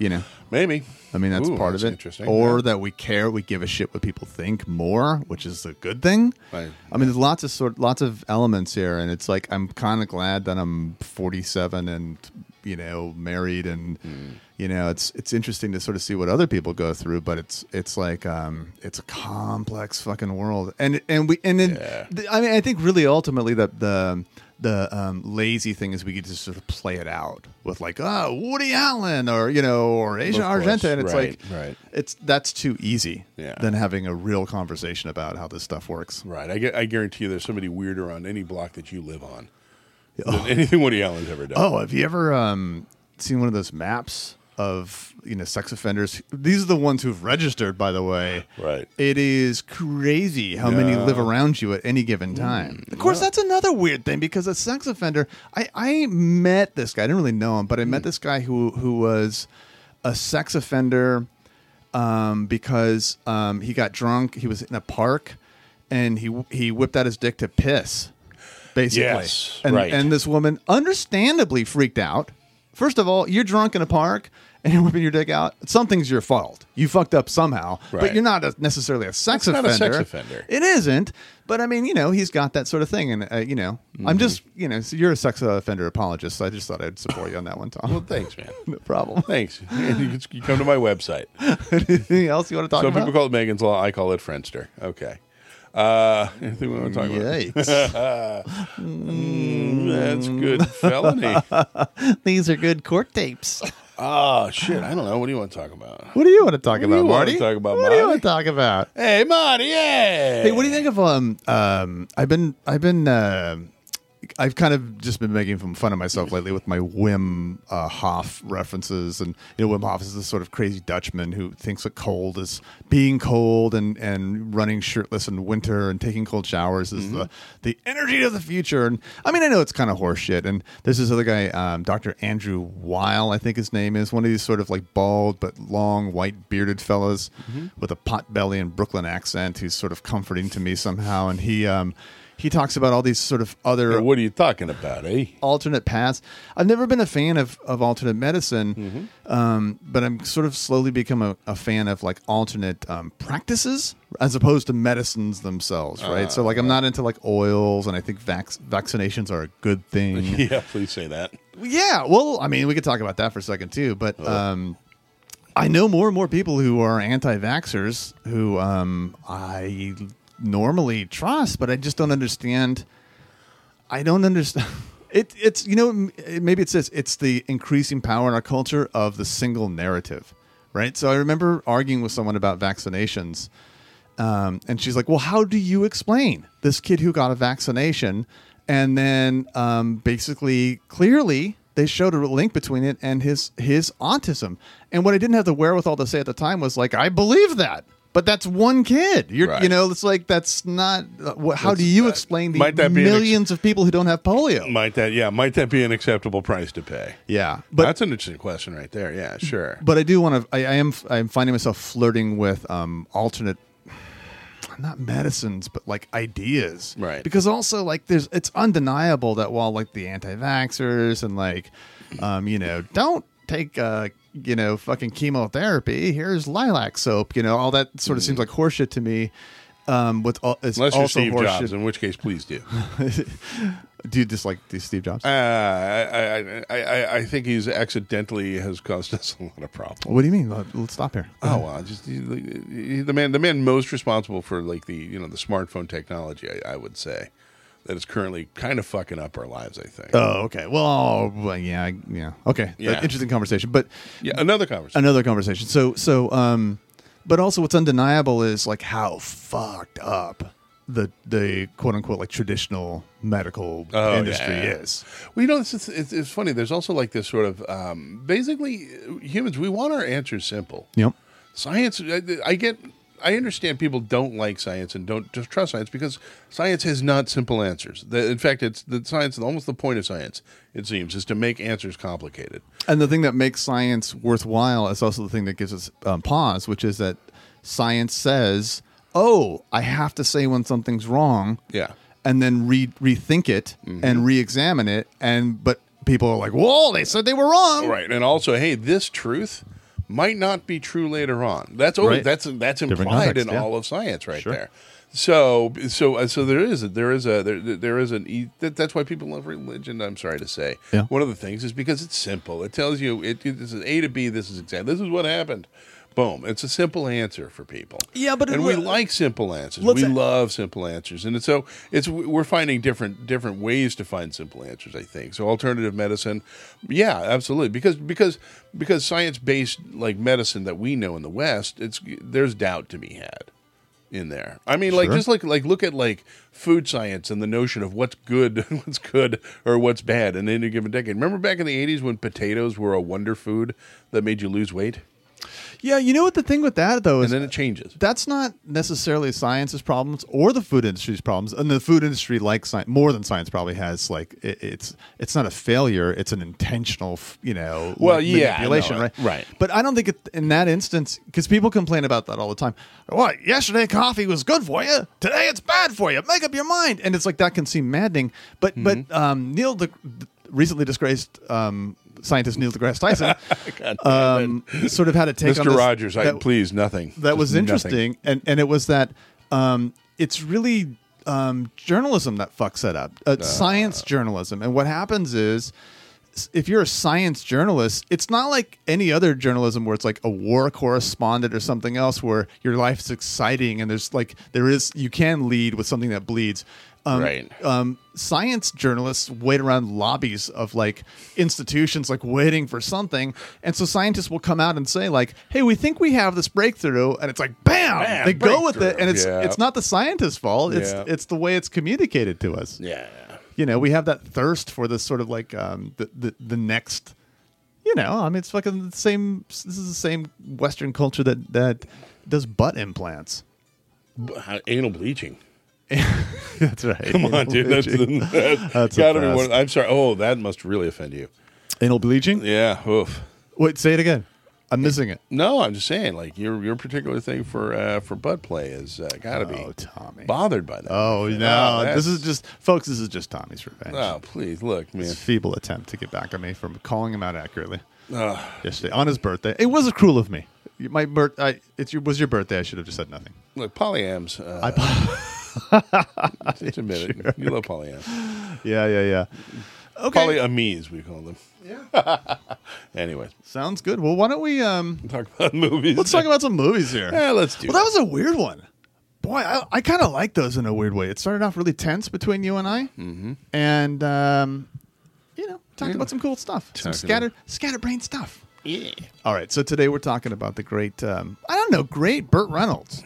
You know, Maybe. I mean that's Ooh, part that's of it. Interesting. Or Yeah. that we care, we give a shit what people think more, which is a good thing. Right. I mean, there's lots of sort, lots of elements here, and it's like I'm kind of glad that I'm 47 and you know married, and Hmm. you know it's it's interesting to sort of see what other people go through, but it's it's like um it's a complex fucking world, and and we and then Yeah. I mean I think really ultimately the the the um, lazy thing is we get to sort of play it out with like oh Woody Allen or you know or Asia course. Argento, and it's Right, like right. it's that's too easy Yeah. than having a real conversation about how this stuff works. Right. I, I guarantee you there's somebody weirder on any block that you live on than anything Woody Allen's ever done. Oh, have you ever um, seen one of those maps of you know sex offenders? These are the ones who've registered, by the way. Right. It is crazy how many live around you at any given time. of course, that's another weird thing because a sex offender. I I met this guy. I didn't really know him, but I met this guy who who was a sex offender um, because um, he got drunk. He was in a park, and he he whipped out his dick to piss, basically. Yes, and, right. And this woman, understandably freaked out. First of all, you're drunk in a park and you're whipping your dick out. Something's your fault. You fucked up somehow, but you're not a, necessarily a sex It's not a offender. sex offender. It isn't. But I mean, you know, he's got that sort of thing, and uh, you know, Mm-hmm. I'm just, you know, so you're a sex offender apologist. So I just thought I'd support you on that one, Tom. Well, thanks, man. no problem. Thanks. And you, can- you come to my website. Anything else you want to talk Some about? people call it Megan's Law. I call it Friendster. Okay. Uh, anything we want to talk about? Mm, that's good felony. These are good court tapes. Oh shit! I don't know. What do you want to talk about? What do you want to talk do about, Marty? talk about, what do you Marty? want to talk about? Hey, Marty! Yeah. Hey, what do you think of um um? I've been I've been uh, I've kind of just been making some fun of myself lately with my Wim uh, Hof references, and you know Wim Hof is this sort of crazy Dutchman who thinks that cold is being cold and and running shirtless in winter and taking cold showers is the the energy of the future. And I mean I know it's kind of horseshit. And there's this other guy, um, Dr. Andrew Weil, I think his name is, one of these sort of like bald but long white bearded fellas with a pot belly and Brooklyn accent who's sort of comforting to me somehow. And he um he talks about all these sort of other Hey, what are you talking about, eh? alternate paths. I've never been a fan of, of alternate medicine, um, but I'm sort of slowly become a, a fan of like alternate um, practices as opposed to medicines themselves, right? so like I'm not into like oils, and I think vac- vaccinations are a good thing. Yeah, please say that. yeah, well, I mean, we could talk about that for a second too, but um, I know more and more people who are anti-vaxxers who um, I normally trust, but I just don't understand. I don't understand. It, it's you know maybe it's. It's the increasing power in our culture of the single narrative, right? So I remember arguing with someone about vaccinations, um, and she's like, "Well, how do you explain this kid who got a vaccination, and then um, basically clearly they showed a link between it and his his autism?" And what I didn't have the wherewithal to say at the time was like, "I believe that." But that's one kid. You're, Right. you know, it's like that's not. Uh, how do you explain the be ex- millions of people who don't have polio? Might that? Yeah, might that be an acceptable price to pay? Yeah, but That's an interesting question right there. Yeah, sure. but I do want to. I, I am. I'm finding myself flirting with um, alternate, not medicines, but like ideas. Right. Because also like there's it's undeniable that while like the anti-vaxxers and like, um, you know, don't take uh, you know, fucking chemotherapy. Here's lilac soap. You know, all that sort of seems like horseshit to me. Um, with all, it's Unless you're also Steve horseshit. Jobs, in which case, please do. do you dislike Steve Jobs? Uh, I, I, I, I- think he's accidentally has caused us a lot of problems. what do you mean? Let- Let's stop here. Oh well, just he, he- the man, the man most responsible for like the you know the smartphone technology. I, I would say that is currently kind of fucking up our lives. I think. Oh, okay. Well, well, yeah, I- yeah. Okay, Yeah. interesting conversation, but yeah, another conversation. another conversation. So, so, um, but also what's undeniable is like how fucked up the the quote unquote like traditional medical Oh, industry yeah. is. Well, you know, it's, it's, it's funny. There's also like this sort of um, basically humans. We want our answers simple. Yep. Science. I, I get. I understand people don't like science and don't just trust science because science has not simple answers. The, in fact, it's the science. Almost the point of science, it seems, is to make answers complicated. And the thing that makes science worthwhile is also the thing that gives us um, pause, which is that science says, "Oh, I have to say when something's wrong." Yeah. and then re- rethink it Mm-hmm. and re-examine it and but people are like whoa they said they were wrong Right, and also, hey, this truth might not be true later on. That's always, Right. that's that's Different implied context, in yeah. all of science, right Sure. there. So, so, uh, so there is a, there is a there, there is an e- that, that's why people love religion. I'm sorry to say, Yeah. one of the things is because it's simple. It tells you it, it this is A to B. This is exact. This is what happened. Boom. It's a simple answer for people. Yeah, but it and we li- like simple answers. We love simple answers, and it's so it's we're finding different different ways to find simple answers. I think so. Alternative medicine, yeah, absolutely, because because because science based like medicine that we know in the West, it's there's doubt to be had in there. I mean, like Sure. just like like look at like food science and the notion of what's good, what's good or what's bad in any given decade. Remember back in the '80s when potatoes were a wonder food that made you lose weight, yeah you know what the thing with that though and then it changes. that's not necessarily science's problems or the food industry's problems. And the food industry like science more than science probably has like it, it's it's not a failure it's an intentional you know Well, like, yeah, manipulation no, right? right. but i don't think it, in that instance because people complain about that all the time. What yesterday coffee was good for you? Today it's bad for you. Make up your mind. And it's like that can seem maddening. But but Mm-hmm. um neil the recently disgraced um scientist neil degrasse tyson God damn it. um sort of had a take on Mr. Rogers, I please nothing. that was Just nothing. interesting, and and it was that um, it's really um, journalism that fucks it up. Uh, science journalism, and what happens is. If you're a science journalist, it's not like any other journalism where it's like a war correspondent or something else where your life's exciting and there's like there is you can lead with something that bleeds. Um, Right. um, science journalists wait around lobbies of like institutions, like waiting for something, and so scientists will come out and say like, "Hey, we think we have this breakthrough," and it's like, "Bam!" Bam, they go with it, and it's Yeah. it's not the scientist's fault. It's Yeah. it's the way it's communicated to us. Yeah. You know, we have that thirst for this sort of like um, the, the the next. You know, I mean, it's fucking the same. This is the same Western culture that that does butt implants. Anal bleaching. That's right. Come on, dude. That's, that's, That's the gotta be one. I'm sorry. Oh, that must really offend you. Anal bleaching. Yeah. Oof. Wait, say it again. I'm missing it. No, I'm just saying, like your your particular thing for uh, for butt play is uh, got to be Oh, Tommy. bothered by that. Oh no! that's- this is just, folks. This is just Tommy's revenge. Oh, please look, man. His feeble attempt to get back at me from calling him out accurately Ugh. yesterday on his birthday. It was cruel of me. My birth. I, it's your, was your birthday. I should have just said nothing. look, polyams. Uh, just admit it. You love polyams. Yeah, yeah, yeah. Okay, Polyamies, we call them. Yeah. Anyways, sounds good. Well, why don't we um talk about movies. let's talk about some movies here. Yeah, let's do. Well, that was a weird one. Boy, I, I kind of like those in a weird way. It started off really tense between you and I, mm-hmm. and um, you know, talked Yeah. about some cool stuff, some Talking scattered scatterbrain stuff. Yeah. All right, so today we're talking about the great, um, I don't know, great Burt Reynolds.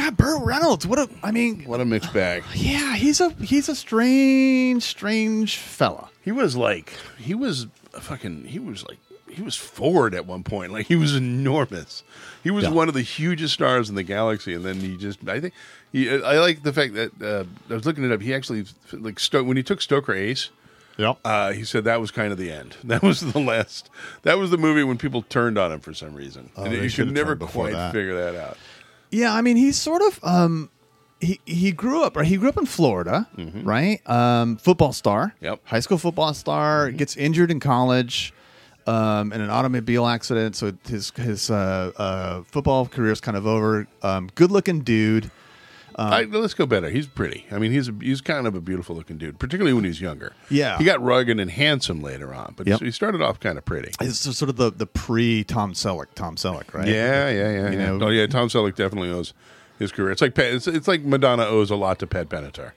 God, Burt Reynolds, what a, I mean, What a mixed bag. yeah, he's a he's a strange, strange fella. He was like, he was a fucking, he was like, he was Ford at one point. Like he was enormous. He was Yeah. one of the hugest stars in the galaxy, and then he just, I think, he, I like the fact that uh, I was looking it up. He actually, like, Sto- when he took Stroker Ace, Yep. uh, he said that was kind of the end. That was the last. That was the movie when people turned on him for some reason, Oh, and they you should could have never turned before quite that. figure that out. Yeah, I mean, he's sort of um, he he grew up. Right, he grew up in Florida, right? Um, football star. Mm-hmm. Yep. Mm-hmm. High school football star gets injured in college, um, in an automobile accident. So his his uh, uh, football career is kind of over. Um, good looking dude. I, let's go better. He's pretty. I mean, he's a, he's kind of a beautiful looking dude, particularly when he's younger. Yeah. he got rugged and handsome later on, but Yep. he started off kind of pretty. It's sort of the the pre Tom Selleck, Tom Selleck, right? Yeah, yeah, yeah. You yeah. know- oh yeah, Tom Selleck definitely owes his career. It's like it's, it's like Madonna owes a lot to Pat Benatar.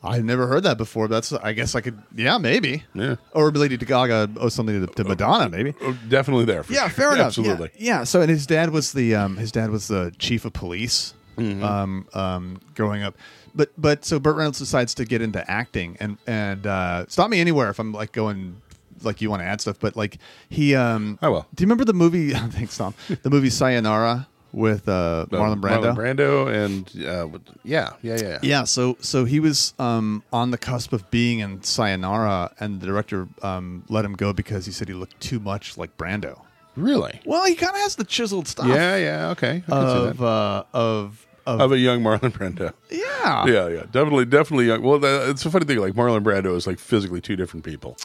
I've never heard that before. That's I guess I could yeah maybe Yeah. or Lady Gaga owes something to, to Madonna maybe. Oh, definitely there. For Yeah, sure. fair enough. Absolutely. Yeah, yeah. So, and his dad was the um, his dad was the chief of police Mm-hmm. um, um, growing up. But but so Burt Reynolds decides to get into acting and and uh, stop me anywhere if I'm like going like you want to add stuff. But like he um, I will. Do you remember the movie? Thanks, Tom. The movie Sayonara with uh, Marlon Brando. Marlon Brando, and uh, yeah, yeah, yeah. Yeah, so so he was um, on the cusp of being in Sayonara, and the director um, let him go because he said he looked too much like Brando. Really? Well, he kind of has the chiseled stuff. Yeah, yeah. Okay. Of uh, of of, Of a young Marlon Brando. yeah Yeah, yeah, definitely, definitely young. Well, that, it's a funny thing. Like Marlon Brando is like physically two different people.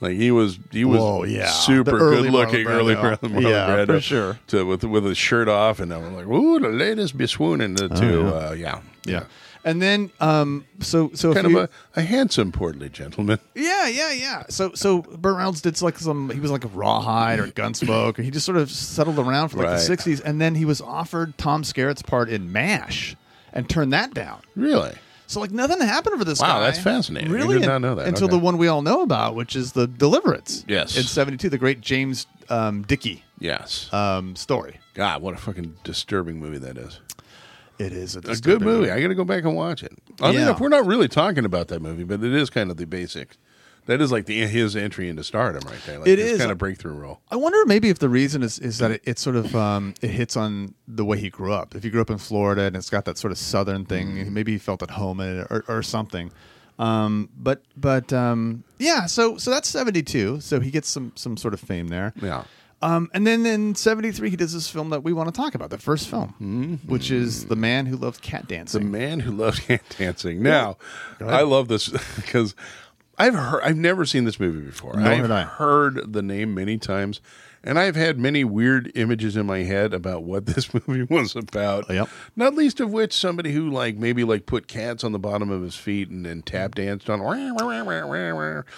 Like he was, he was Whoa, yeah. super good looking, early Brando. Marlon Marlon Yeah, Brando, for sure. To with with his shirt off, and I'm like, ooh, the latest be swooning. The two, yeah. Uh, yeah, yeah and then um so so kind of a, a handsome, portly gentleman. yeah yeah yeah so so Burt Reynolds did like some he was like a rawhide or gunsmoke or he just sort of settled around for like Right. the 60s and then he was offered Tom Skerritt's part in MASH and turned that down Really? So like nothing happened for this Wow, guy. Wow, that's fascinating. I Really, did not know that. until Okay. the one we all know about, which is the Deliverance. Yes. in '72, the great James um, Dickey Yes. um, story. God, what a fucking disturbing movie that is. It is a, A good movie. I got to go back and watch it. I mean, Yeah. if we're not really talking about that movie, but it is kind of the basic. That is like the his entry into stardom right there. Like It is. kind of breakthrough role. I wonder maybe if the reason is, is that it, it sort of um, it hits on the way he grew up. If he grew up in Florida and it's got that sort of southern thing, Mm-hmm. maybe he felt at home in it or, or something. Um, but but um, yeah, so so that's seventy two. So he gets some some sort of fame there. Yeah. Um, and then in '73, he does this film that we want to talk about, the first film, which is The Man Who Loved Cat Dancing." The man who Loved cat dancing. Now, I love this because I've heard I've never seen this movie before. Nor I've I. heard the name many times, and I've had many weird images in my head about what this movie was about. Yep. Not least of which somebody who like maybe like put cats on the bottom of his feet and then tap danced on.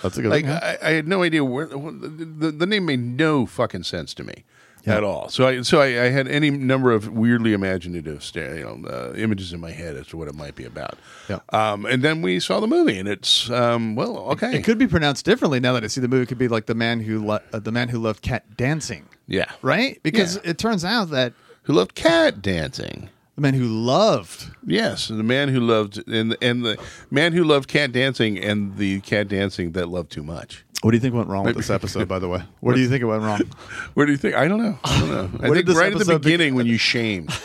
That's a good like one, I, I had no idea where the, the name made no fucking sense to me. At all, so I so I, I had any number of weirdly imaginative you know, uh, images in my head as to what it might be about. Yeah. Um, and then we saw the movie, and it's um, well, okay, It could be pronounced differently now that I see the movie. It could be like the man who lo- uh, the man who loved cat dancing, yeah, right? Because Yeah. it turns out that Who loved cat dancing? the man who loved Yes, the man who loved and and the man who loved cat dancing and the cat dancing that loved too much. What do you think went wrong with this episode? By the way, where do you think it went wrong? Where do you think? I don't know. I don't know. I Where did think this right at the episode be- beginning when you shamed.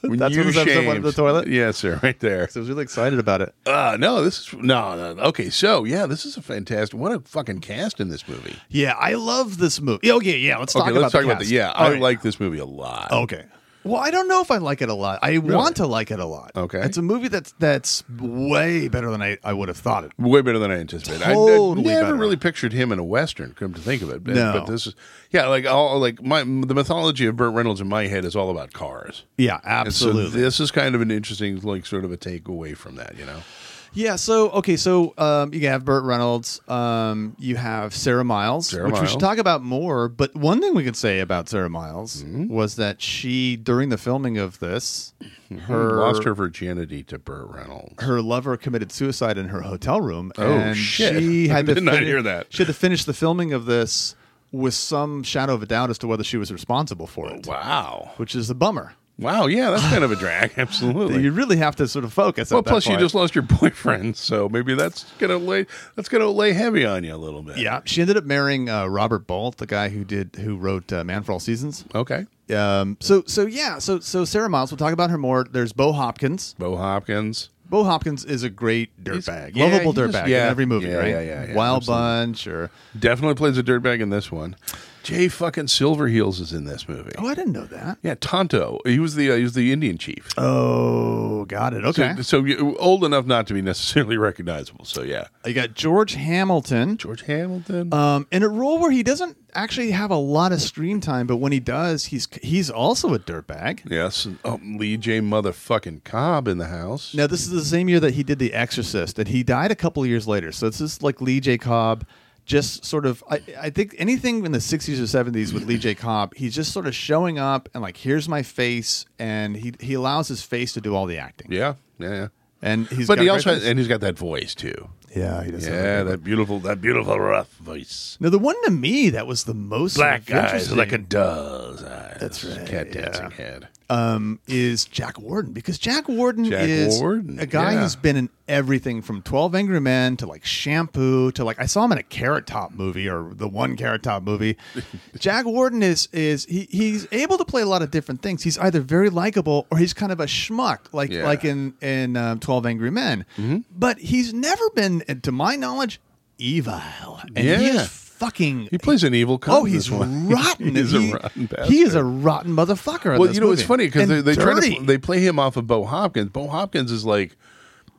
When That's you when this episode went shamed. to the toilet? Yes, sir. Right there. So I was really excited about it. Uh, no, this is no, no. Okay, so yeah, this is a fantastic. What a fucking cast in this movie. Yeah, I love this movie. Okay, yeah, let's talk Okay, about let's talk the about the. cast. Yeah, All I right. like this movie a lot. Okay. Well, I don't know if I like it a lot. I want to like it a lot. Okay. It's a movie that's that's way better than I, I would have thought it. Way better than I anticipated. I- I, Totally never better. really pictured him in a western. Come to think of it, but, No. but this is yeah, like all like my the mythology of Burt Reynolds in my head is all about cars. Yeah, And absolutely. so this is kind of an interesting, like, sort of a takeaway from that, you know. Yeah, so okay, so um, you have Burt Reynolds, um, you have Sarah Miles, Sarah which we should talk about more. But one thing we could say about Sarah Miles Mm-hmm. was that she, during the filming of this, her Lost her virginity to Burt Reynolds. her lover committed suicide in her hotel room. Oh, and shit. She had to Did not hear that. She had to finish the filming of this with some shadow of a doubt as to whether she was responsible for it, Wow. which is a bummer. Wow. Yeah, that's kind of a drag. Absolutely. You really have to sort of focus. well, plus you just lost your boyfriend, so maybe that's gonna lay that's gonna lay heavy on you a little bit. yeah. She ended up marrying uh, Robert Bolt, the guy who did who wrote uh, Man for All Seasons. Okay. Um, so so yeah, so so Sarah Miles. We'll talk about her more. There's Bo Hopkins. Bo Hopkins. Bo Hopkins is a great dirtbag, yeah, lovable dirtbag yeah, in every movie, yeah, right? yeah, yeah, yeah, Wild absolutely. Bunch or Definitely plays a dirtbag in this one. Jay fucking Silverheels is in this movie. oh, I didn't know that. Yeah, Tonto. He was the uh, he was the Indian chief. Oh, got it. Okay. So, so you- old enough not to be necessarily recognizable. So yeah, You got George Hamilton George Hamilton. um, in a role where he doesn't actually have a lot of screen time, but when he does, he's he's also a dirtbag. yes, and, oh, Lee J. Motherfucking Cobb in the house. Now, this is the same year that he did The Exorcist, and he died a couple of years later. So this is like Lee J. Cobb, just sort of. I, I think anything in the '60s or '70s with Lee J. Cobb, he's just sort of showing up and like, here's my face, and he he allows his face to do all the acting. Yeah, yeah, yeah. and he's but got he also has, and he's got that voice too. yeah, he does. Yeah, that beautiful, that beautiful rough voice. Now, the one to me that was the most Black sort of eyes interesting, like a doll's eyes. That's right, Cat yeah. dancing head. Um, is Jack Warden because Jack Warden Jack is Warden, a guy yeah. who's been in everything from Twelve Angry Men to like Shampoo to like I saw him in a Carrot Top movie or the one Carrot Top movie. Jack Warden is is he he's able to play a lot of different things. He's either very likable or he's kind of a schmuck like Yeah. Mm-hmm. like in in um, Twelve Angry Men. But he's never been, to my knowledge, evil, and he is fucking. He plays an evil cop. Oh, he's rotten. he's he, a rotten bastard. He is a rotten motherfucker. in Well, you know, it's funny because they, they try to they play him off of Bo Hopkins. Bo Hopkins is like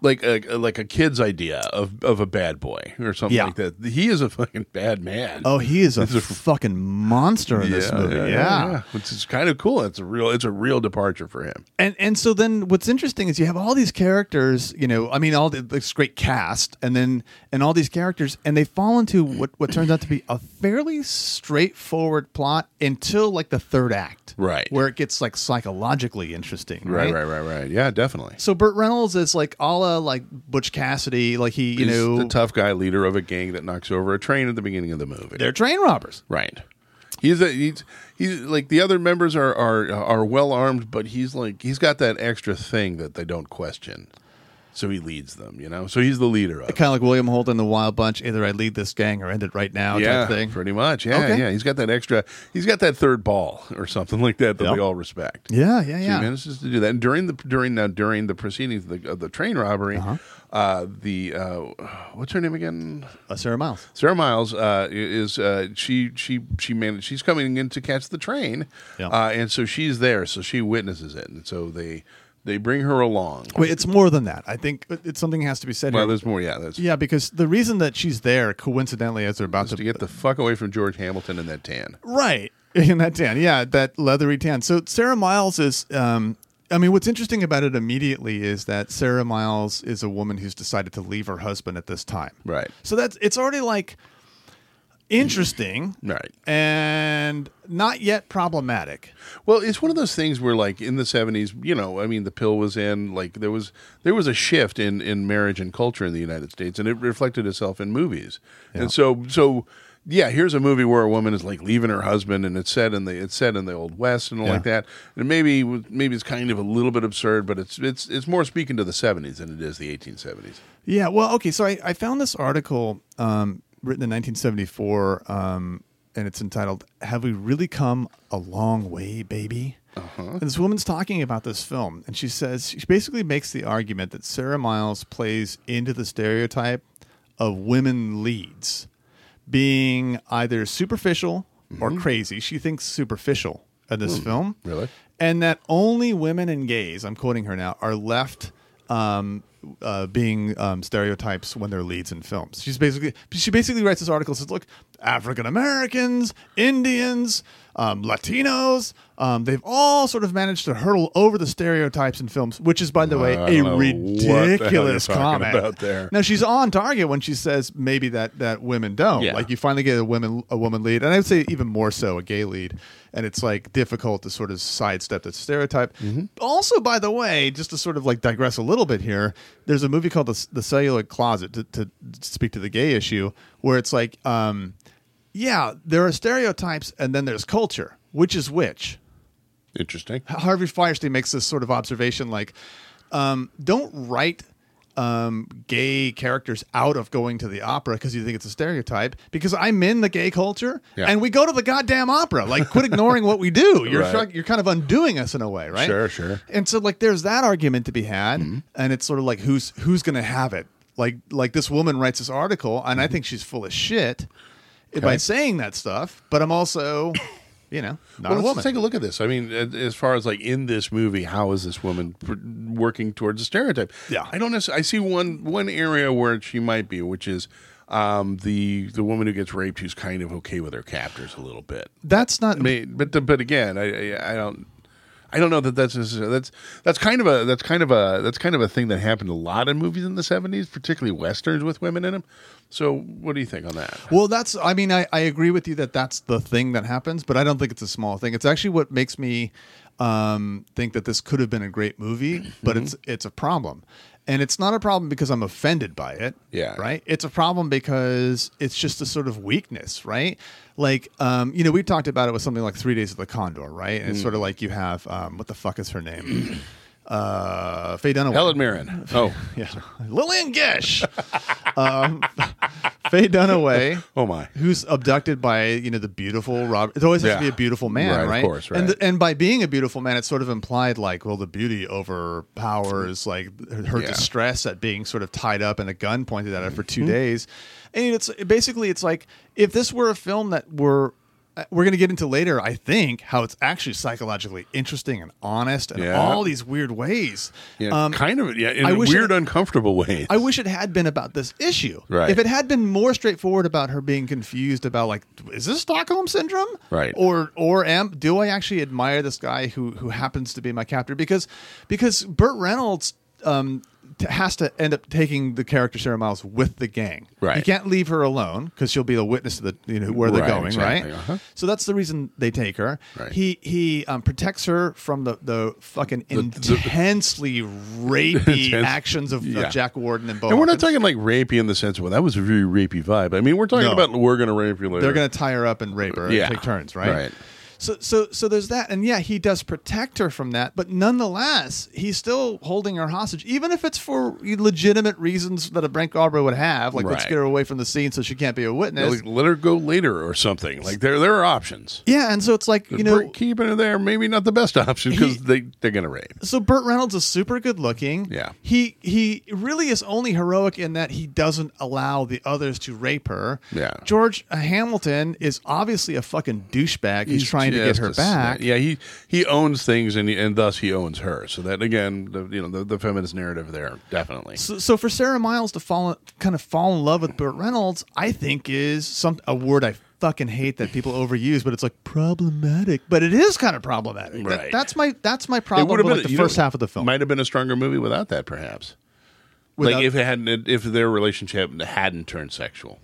like a like a kid's idea of of a bad boy or something Yeah. like that. He is a fucking bad man. Oh, he is a He's a- fucking monster in this movie. Yeah, which is kind of cool. It's a real it's a real departure for him. And and so then what's interesting is you have all these characters, you know, I mean all the, this great cast and then and all these characters and they fall into what what turns out to be a fairly straightforward plot until like the third act. Right. Where it gets like psychologically interesting, Right, right, right, right. Yeah, definitely. So Burt Reynolds is like a like Butch Cassidy, like he, you He's know, the tough guy leader of a gang that knocks over a train at the beginning of the movie. they're train robbers. Right. He's a, he's he's like the other members are are are well armed, but he's like he's got that extra thing that they don't question. So he leads them, you know. So he's the leader of. Kind of like William Holt in the Wild Bunch. Either I lead this gang or end it right now. yeah, type thing. pretty much. Yeah, Okay. yeah. He's got that extra. He's got that third ball or something like that that Yep. we all respect. Yeah, yeah, So yeah. he manages to do that. And during the during now during the proceedings of the, of the train robbery, Uh-huh. uh the uh, what's her name again? Uh, Sarah Miles. Sarah Miles uh, is uh, she she she managed she's coming in to catch the train, Yeah. uh, and so she's there, so she witnesses it, and so they they bring her along. Wait, it's more than that. I think it's something has to be said Well, here. there's more. Yeah, that's Yeah, because the reason that she's there, coincidentally, as they're about to, to get the fuck away from George Hamilton in that tan. right in that tan, yeah, that leathery tan. So Sarah Miles is. Um, I mean, what's interesting about it immediately is that Sarah Miles is a woman who's decided to leave her husband at this time. Right. So that's it's already like interesting Right. and not yet problematic. Well, it's one of those things where, like in the '70s, you know, I mean, the pill was in. Like there was there was a shift in in marriage and culture in the United States, and it reflected itself in movies. And so, so yeah, here's a movie where a woman is like leaving her husband, and it's set in the it's set in the old west and all Yeah. like that. And maybe maybe it's kind of a little bit absurd, but it's it's it's more speaking to the '70s than it is the 1870s. Yeah, well, okay. So I, I found this article um, written in 1974, um, and it's entitled "Have We Really Come a Long Way, Baby?" And this woman's talking about this film, and she says she basically makes the argument that Sarah Miles plays into the stereotype of women leads being either superficial or crazy. She thinks superficial in this film Really? and that only women and gays, I'm quoting her now, are left um, uh, being um, stereotypes when they're leads in films. She's basically she basically writes this article says, look, African Americans, Indians, um, Latinos, um, they've all sort of managed to hurdle over the stereotypes in films, which is, by the way, I a don't know what the hell you're ridiculous comment. about there. Now she's on target when she says maybe that that women don't. Yeah. Like you finally get a women a woman lead, and I would say even more so a gay lead, and it's like difficult to sort of sidestep that stereotype. Mm-hmm. Also, by the way, just to sort of like digress a little bit here, there's a movie called The, the Celluloid Closet to, to speak to the gay issue, where it's like, um, yeah, there are stereotypes, and then there's culture. Which is which? Interesting. Harvey Fierstein makes this sort of observation like, um, don't write um, gay characters out of going to the opera because you think it's a stereotype. Because I'm in the gay culture Yeah. and we go to the goddamn opera. Like, quit ignoring what we do. You're Right. you're kind of undoing us in a way, right? Sure, sure. And so like, there's that argument to be had, Mm-hmm. and it's sort of like who's who's going to have it. Like like this woman writes this article, and I think she's full of shit by Mm-hmm. Saying that stuff. But I'm also, you know, not well, a let's woman. take a look at this. I mean, as far as like in this movie, how is this woman pr- working towards a stereotype? Yeah. I don't necessarily. I see one one area where she might be, which is um, the the woman who gets raped, who's kind of okay with her captors a little bit. That's not I mean, but but again, I I, I don't. I don't know that that's that's that's kind of a that's kind of a that's kind of a thing that happened a lot in movies in the seventies, particularly westerns with women in them. So, what do you think on that? Well, that's. I mean, I, I agree with you that that's the thing that happens, but I don't think it's a small thing. It's actually what makes me um, think that this could have been a great movie, but Mm-hmm. it's it's a problem. And it's not a problem because I'm offended by it. Yeah. Right? It's a problem because it's just a sort of weakness, right? Like, um, you know, we talked about it with something like Three Days of the Condor, right? And it's Mm. sort of like you have, um, what the fuck is her name? Uh, Faye Dunaway. Helen Mirren. Oh, Yeah. Lillian Gish. um, Faye Dunaway. oh my. Who's abducted by you know the beautiful Robert? It always has to be a beautiful man, Right, of right? course, And right. and by being a beautiful man, it's sort of implied like, well, the beauty overpowers like her, Yeah. distress at being sort of tied up and a gun pointed at her for Mm-hmm. 2 days. And it's basically it's like if this were a film that were we're going to get into later, I think, how it's actually psychologically interesting and honest and Yeah. all these weird ways. Yeah, Um, kind of. Yeah, in I wish weird, it- uncomfortable ways. I wish it had been about this issue. Right. If it had been more straightforward about her being confused about like, is this Stockholm syndrome? Right. Or or am do I actually admire this guy who who happens to be my captor? Because because Burt Reynolds um t- has to end up taking the character Sarah Miles with the gang. Right. He can't leave her alone because she'll be the witness to the you know where they're Right, going. exactly, Right. uh-huh. So that's the reason they take her. Right. He he um, protects her from the the fucking the- intensely rapey Intense- actions of, Yeah. of Jack Warden and Bo. and we're not talking like rapey in the sense of well, that was a very rapey vibe. I mean, we're talking No. about we're going to rape you later. They're going to tie her up and rape her Yeah. and take turns, right? Right. So, so, so there's that, and yeah, he does protect her from that, but nonetheless, he's still holding her hostage, even if it's for legitimate reasons that a Brent Garber would have, like let's get her away from the scene so she can't be a witness. Like, let her go later or something. Like there, there are options. yeah, and so it's like you know, keeping her there maybe not the best option because they they're going to rape. so Burt Reynolds is super good looking. Yeah. He he really is only heroic in that he doesn't allow the others to rape her. Yeah. George Hamilton is obviously a fucking douchebag. He's, trying to get her back. Yeah, he he owns things and he, and thus he owns her. So that again, the, you know, the, the feminist narrative there definitely. So, so for Sarah Miles to fall kind of fall in love with Burt Reynolds, I think is some a word I fucking hate that people overuse, but it's like problematic. But it is kind of problematic. That- Right. that's my that's my problem with like, the first know, half of the film. Might have been a stronger movie without that, perhaps. Without- like if it hadn't, if their relationship hadn't turned sexual,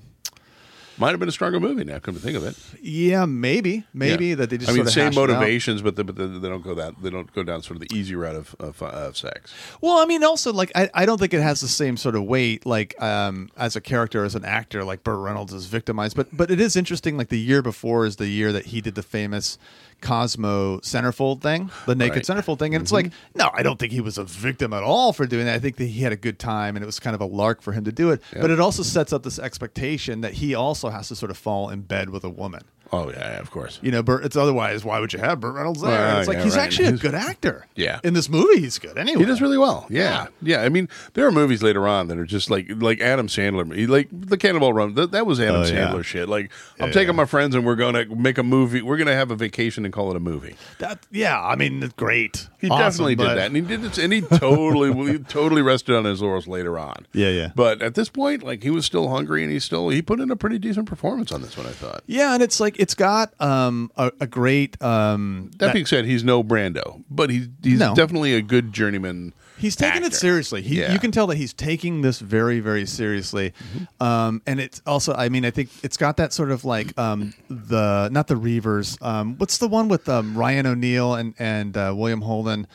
might have been a stronger movie. Now, come to think of it, yeah, maybe, maybe Yeah. that they just I mean, same hashed it out. motivations, but, the, but the, they don't go that they don't go down sort of the easy route of of, of sex. Well, I mean, also like I, I don't think it has the same sort of weight like um as a character as an actor like Burt Reynolds is victimized, but but it is interesting. Like the year before is the year that he did the famous Cosmo centerfold thing, the naked Right. centerfold thing, and it's like no, I don't think he was a victim at all for doing that. I think that he had a good time and it was kind of a lark for him to do it. But it also sets up this expectation that he also has to sort of fall in bed with a woman. Oh yeah, yeah, of course. You know, Burt, it's otherwise why would you have Burt Reynolds there? Well, it's like yeah, he's right. actually a good actor. Yeah. in this movie he's good. Anyway, He does really well. Yeah. yeah, I mean, there are movies later on that are just like like Adam Sandler. He, like the Cannonball Run. That, that was Adam Oh, yeah. Sandler shit. Like I'm taking yeah. my friends and we're going to make a movie. We're going to have a vacation and call it a movie. That yeah, I mean, great. He Awesome, definitely but- did that, and he did it, and he totally, he totally rested on his laurels later on. Yeah, yeah. But at this point, like he was still hungry, and he still he put in a pretty decent performance on this one. I thought. Yeah, and it's like it's got um a, a great um That, that- being said, he's no Brando, but he's he's No. definitely a good journeyman. he's taking it seriously. He, Yeah. You can tell that he's taking this very very seriously. Mm-hmm. Um and it's also I mean I think it's got that sort of like um the not the Reavers. Um what's the one with um Ryan O'Neal and and uh, William Holden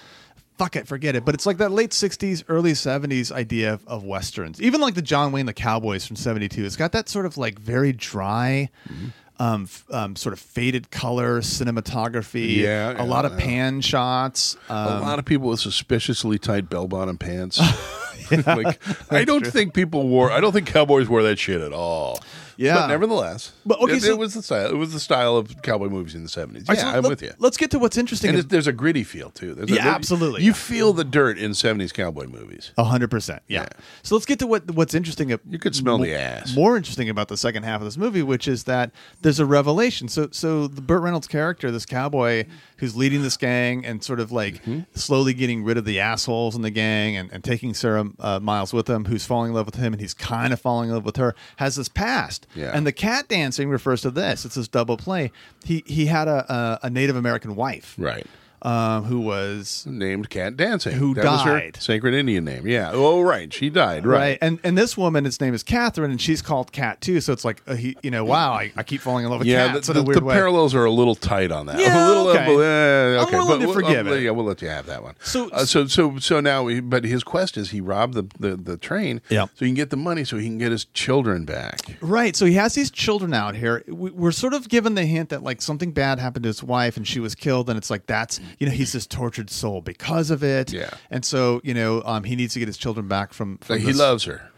Fuck it, forget it. But it's like that late '60s, early '70s idea of, of westerns. Even like the John Wayne, the Cowboys from '72. It's got that sort of like very dry, Mm-hmm. Um, f- um, sort of faded color cinematography. Yeah, a lot yeah, of yeah. pan shots. a Um, lot of people with suspiciously tight bell bottom pants. like I don't think people wore. I don't think cowboys wore that shit at all. Yeah. but nevertheless, But, okay, it, so- it was the style. It was the style of cowboy movies in the seventies. Yeah, right, so I'm let- with you. Let's get to what's interesting. And is- there's a gritty feel too. There's Yeah, there- absolutely. You feel the dirt in '70s cowboy movies. A hundred percent, yeah. Yeah. So let's get to what what's interesting. You could smell the ass. More interesting about the second half of this movie, which is that there's a revelation. So, so the Burt Reynolds character, this cowboy who's leading this gang and sort of like Mm-hmm. slowly getting rid of the assholes in the gang and, and taking Sarah uh, Miles with him, who's falling in love with him and he's kind of falling in love with her, has this past. Yeah. And the cat dancing refers to this. It's this double play. He he had a a, a Native American wife Right. Um, who was named Cat Dancing. Who that Was her died. sacred Indian name. Yeah. Oh, right. She died. Right. right. And and this woman, its name is Catherine, and she's called Cat too. So it's like uh, he, you know, wow, I, I keep falling in love with Yeah, cats the, in a the- weird the way. parallels are a little tight on that. Yeah, a little, okay. uh, uh, I'm okay, willing to we'll- forgive uh, it. Yeah, we'll let you have that one. So- uh, so, so, so now, he, but his quest is he robbed the, the, the train, Yeah. so he can get the money, so he can get his children back. Right. So he has these children out here. We- We're sort of given the hint that like something bad happened to his wife and she was killed, and it's like that's you know he's this tortured soul because of it. Yeah. And so you know um, he needs to get his children back from. from Like, he loves her.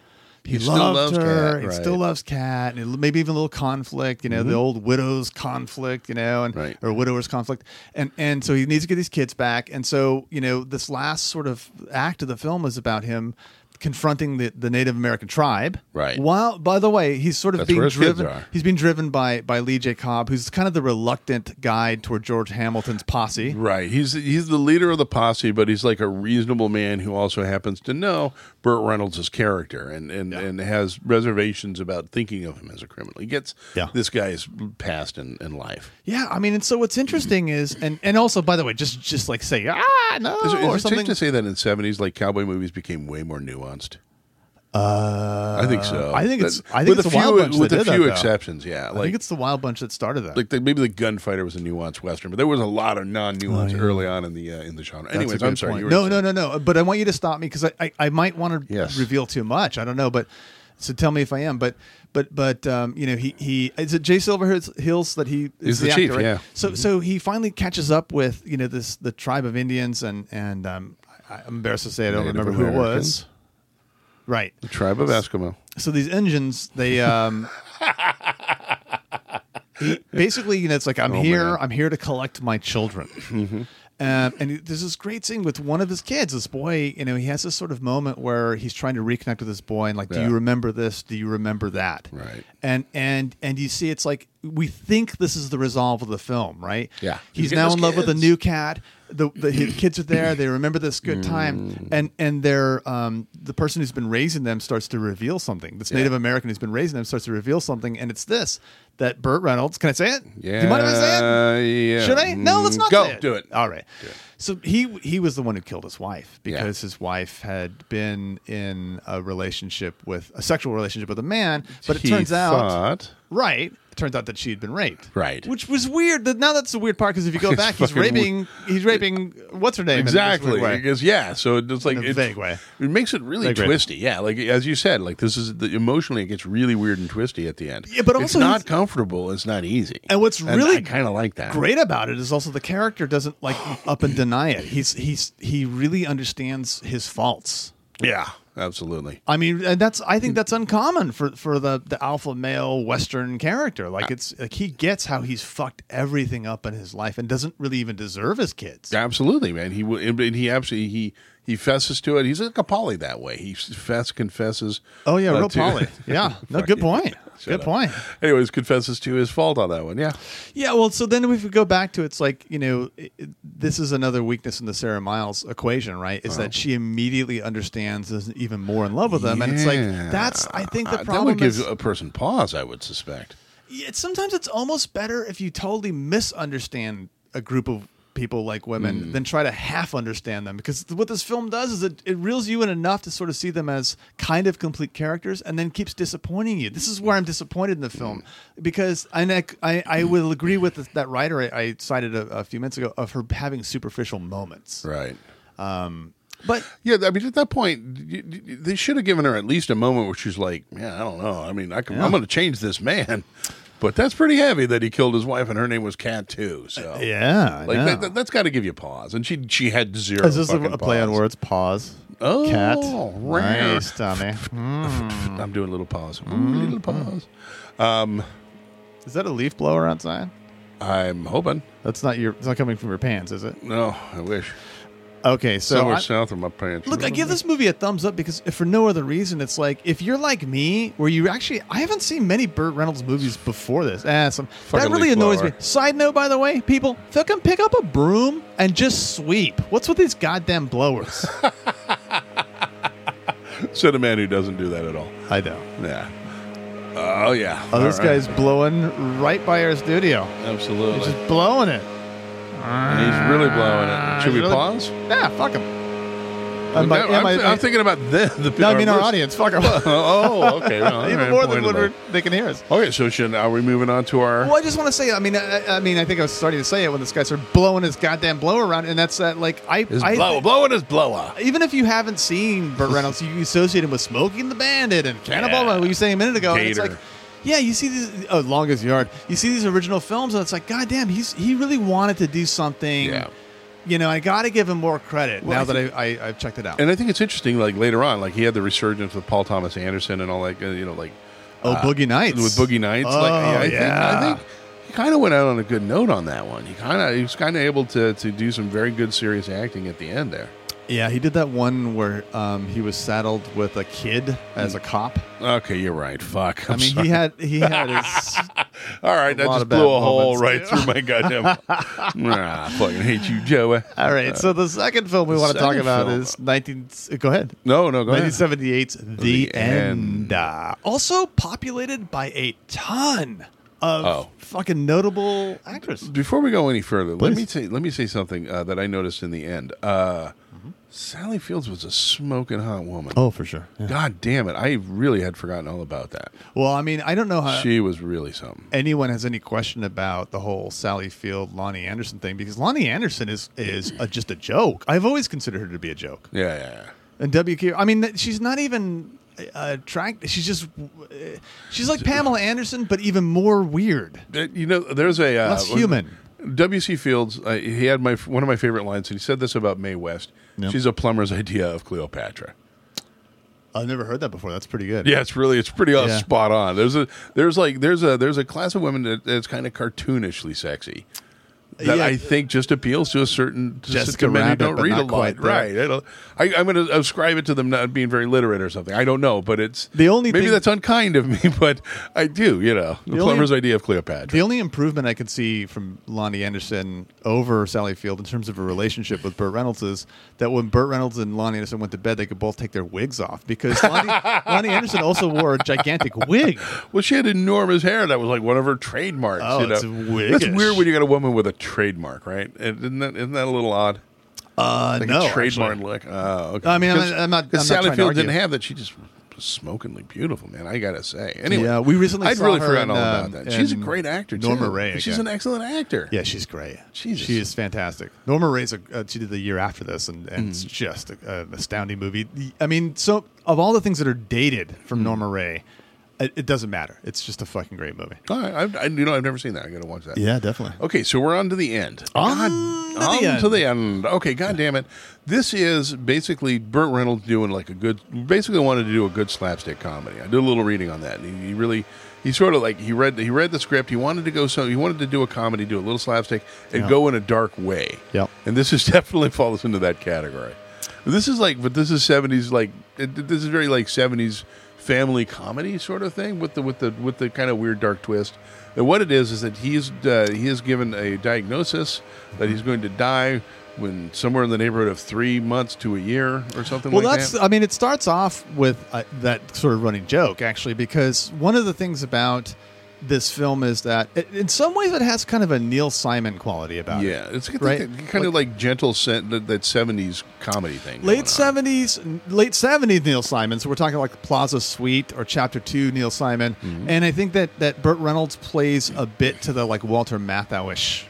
He, still loved loves her. Cat, He right. still loves Cat, and maybe even a little conflict. You know, the old widow's conflict. You know, and Right. or widower's conflict, and and so he needs to get these kids back. And so you know, this last sort of act of the film is about him confronting the, the Native American tribe. Right. While, by the way, he's sort of That's being where his kids driven. He's being driven by by Lee J. Cobb, who's kind of the reluctant guide toward George Hamilton's posse. Right. He's he's the leader of the posse, but he's like a reasonable man who also happens to know Burt Reynolds' character and and, and has reservations about thinking of him as a criminal. He gets Yeah. this guy's past in, in life. Yeah, I mean, and so what's interesting is, and and also, by the way, just just like say ah no Is, is or it something. safe to say that in the seventies, like cowboy movies became way more nuanced? Uh, I think so. I think it's. That- I think with it's a few Wild Bunch with that a that, few though. exceptions. Yeah, I think it's the Wild Bunch that started that. like the, maybe the gunfighter was a nuanced western, but there was a lot of non-nuance Oh, yeah. early on in the uh, in the genre. That's Anyways, I'm sorry. you were No, no, no, no. But I want you to stop me because I, I, I might want to Yes. reveal too much. I don't know, but so tell me if I am. But but but um, you know, he he is it Jay Silverheels Hills that he is He's the chief, actor, right? yeah. So so he finally catches up with you know this the tribe of Indians and and um, I'm embarrassed to say I don't Native remember who it was. Right. The tribe of Eskimo. so these engines they um basically you know it's like i'm Oh, here man. i'm here to collect my children um, and there's this great scene with one of his kids this boy you know he has this sort of moment where he's trying to reconnect with this boy and like do Yeah. you remember this do you remember that Right. and and and you see it's like we think this is the resolve of the film right Yeah. he's, He's getting now in love with a kids. new cat the, the his kids are there they remember this good Mm. time and and they're um the person who's been raising them starts to reveal something this Yeah. native american who's been raising them starts to reveal something and it's this that burt reynolds can i say it Yeah. do you mind if i say it Yeah. should i no let's Mm, not go it. do it. all right so he he was the one who killed his wife because his wife had been in a relationship with a sexual relationship with a man but it He turns out thought- Right. It turns out that she had been raped. Right. Which was weird. That Now that's the weird part because if you go back, he's fucking raping. He's raping. What's her name? in this Exactly. way. Because yeah, so it's like In a it, vague way. It makes it really Vague way. twisty. Yeah, like as you said, like this is the, emotionally it gets really weird and twisty at the end. Yeah, but it's also not he's- comfortable. It's not easy. And what's really I kind of like that. Great about it is also the character doesn't like up and deny it. He's he's he really understands his faults. Yeah, absolutely. I mean, and that's I think that's uncommon for for the the alpha male Western character. Like it's like he gets how he's fucked everything up in his life and doesn't really even deserve his kids. Absolutely, man. He w- and he absolutely he he fesses to it. He's like a poly that way. He fess confesses. Oh yeah, uh, real to- poly. Yeah, no, good point. Good up. point. Anyways, confesses to his fault on that one. Yeah. Yeah, well, so then if we go back to it's like you know, it, this is another weakness in the Sarah Miles equation, right? Is that she immediately understands, is even more in love with them, and it's like that's I think the Uh, problem that would give is a person pause. I would suspect. Yeah, it's, sometimes it's almost better if you totally misunderstand a group of people like women Hmm. than try to half understand them because what this film does is it, it reels you in enough to sort of see them as kind of complete characters and then keeps disappointing you this is where i'm disappointed in the film Hmm. because I, I, I will agree with the, that writer I, I cited a, a few minutes ago of her having superficial moments Right. but Yeah, I mean, at that point, y- y- they should have given her at least a moment where she's like, "Yeah, I don't know. I mean, I can, I'm going to change this man." But that's pretty heavy that he killed his wife and her name was Cat too. Uh, so yeah like know. that, that's got to give you pause. And she she had zero. is this a, a play on words pause Oh, cat nice tommy hmm. I'm doing a little pause. Hmm. Ooh, little pause. Um, is that a leaf blower outside I'm hoping. That's not your. It's not coming from your pants, is it? No, I wish. Okay, so Somewhere I- south of my pants. look, I give this movie a thumbs up because if for no other reason, it's like if you're like me, where you actually, I haven't seen many Burt Reynolds movies before this. Ah, some, that really annoys me. Side note, by the way, people, fucking pick up a broom and just sweep. What's with these goddamn blowers? Said a man who doesn't do that at all. I don't. Yeah. Oh yeah. Oh, this All right. guy's blowing right by our studio. absolutely. He's just blowing it. And he's really blowing it. Ah, should we really- pause? Yeah, fuck him. I'm, my- yeah, my- I'm thinking about the. the No, I mean our list. audience. Fuck them. Oh, okay. Well, Even all right, more than point we're, they can hear us. Okay, so should are we moving on to our? Well, I just want to say. I mean, I, I mean, I think I was starting to say it when this guy started blowing his goddamn blower around, and that's that. Like, I, His I blow, blowing his blower. even if you haven't seen Burt Reynolds, you associate him with Smokey and the Bandit and Cannonball. Yeah. What you saying a minute ago? and it's Gator. like, yeah, you see these oh, Longest Yard. You see these original films, and it's like, goddamn, he's he really wanted to do something. Yeah. You know, I got to give him more credit Well, now I that I, I I've checked it out. And I think it's interesting. Like later on, like he had the resurgence with Paul Thomas Anderson and all that. uh, You know, like oh, Boogie Nights with Boogie Nights. Oh, like, yeah, I think, yeah. I think he kind of went out on a good note on that one. He kind of he was kind of able to to do some very good serious acting at the end there. Yeah, he did that one where um, he was saddled with a kid as a cop. Okay, you're right. Fuck. I'm I mean, sorry. he had he had his all right. That lot just of bad blew a hole moments, right through my goddamn. ah, fucking hate you, Joey. All right, so the second film we want to talk second about film. is 19. Go ahead. No, no, go ahead. 1978's The, The End. End. Uh, also populated by a ton of Oh. fucking notable actors. Before we go any further, let me say let me say something uh, that I noticed in the end. Uh, Sally Fields was a smoking hot woman. Oh, for sure. God damn it! I really had forgotten all about that. Well, I mean, I don't know how she was really something. anyone has any question about the whole Sally Field, Loni Anderson thing because Loni Anderson is is a, just a joke. I've always considered her to be a joke. Yeah, yeah. yeah. And WQ, I mean, she's not even uh, attract. She's just uh, she's like Pamela Anderson, but even more weird. Uh, You know, there's a uh, Less human. W.C. Fields. Uh, he had my one of my favorite lines, and he said this about Mae West. Yep. She's a plumber's idea of Cleopatra. I've never heard that before. That's pretty good. Yeah, it's really it's pretty uh, Yeah. spot on. There's a there's like there's a there's a class of women that, that's kind of cartoonishly sexy. That Yeah. I think just appeals to a certain Jessica to men who don't read a lot, quite right? I, I'm going to ascribe it to them not being very literate or something. I don't know, but it's The only maybe that's unkind of me, but I do. You know, the, The only- plumber's idea of Cleopatra. The only improvement I could see from Loni Anderson over Sally Field in terms of a relationship with Burt Reynolds is that when Burt Reynolds and Loni Anderson went to bed, they could both take their wigs off because Loni, Loni Anderson also wore a gigantic wig. Well, she had enormous hair. That was like one of her trademarks. Oh, you know? it's That's weird when you got a woman with a trademark, right? Isn't that isn't that a little odd? Uh, Like no, a trademark actually. look. Oh, okay. I mean, I'm I'm not- because Sally Field didn't have that. She just was smokingly beautiful, man. I gotta say. Anyway, Yeah, we recently I'd really forgotten all um, about that. She's a great actor. Norma too. Ray She's again. an excellent actor. Yeah, she's great. Jesus. She is fantastic. Norma Rae's a, uh, she did the year after this, and, and Mm. it's just a, an astounding movie. I mean, so of all the things that are dated from Mm. Norma Rae, it, it doesn't matter. It's just a fucking great movie. All right, I've, I, you know, I've never seen that. I gotta watch that. Yeah, definitely. Okay, so we're on to the end. On God, to the end. to the end. Okay, god damn it. This is basically Burt Reynolds doing like a good basically wanted to do a good slapstick comedy. I did a little reading on that. And he, he really he sort of like he read he read the script, he wanted to go so he wanted to do a comedy, do a little slapstick and Yeah. go in a dark way. Yep. And this is definitely falls into that category. This is like but this is 70s like it, this is very like 70s family comedy sort of thing with the with the with the kind of weird dark twist. And what it is is that he's uh, he is given a diagnosis that he's going to die when somewhere in the neighborhood of three months to a year or something like that. Well, like that's. that. I mean, it starts off with uh, that sort of running joke, actually, because one of the things about this film is that, it, in some ways, it has kind of a Neil Simon quality about it. yeah, it's Right. kind of like gentle that, that '70s comedy thing. Late seventies, late seventies, Neil Simon. So we're talking like Plaza Suite or Chapter Two, Neil Simon. Mm-hmm. And I think that that Burt Reynolds plays a bit to the like Walter Matthau-ish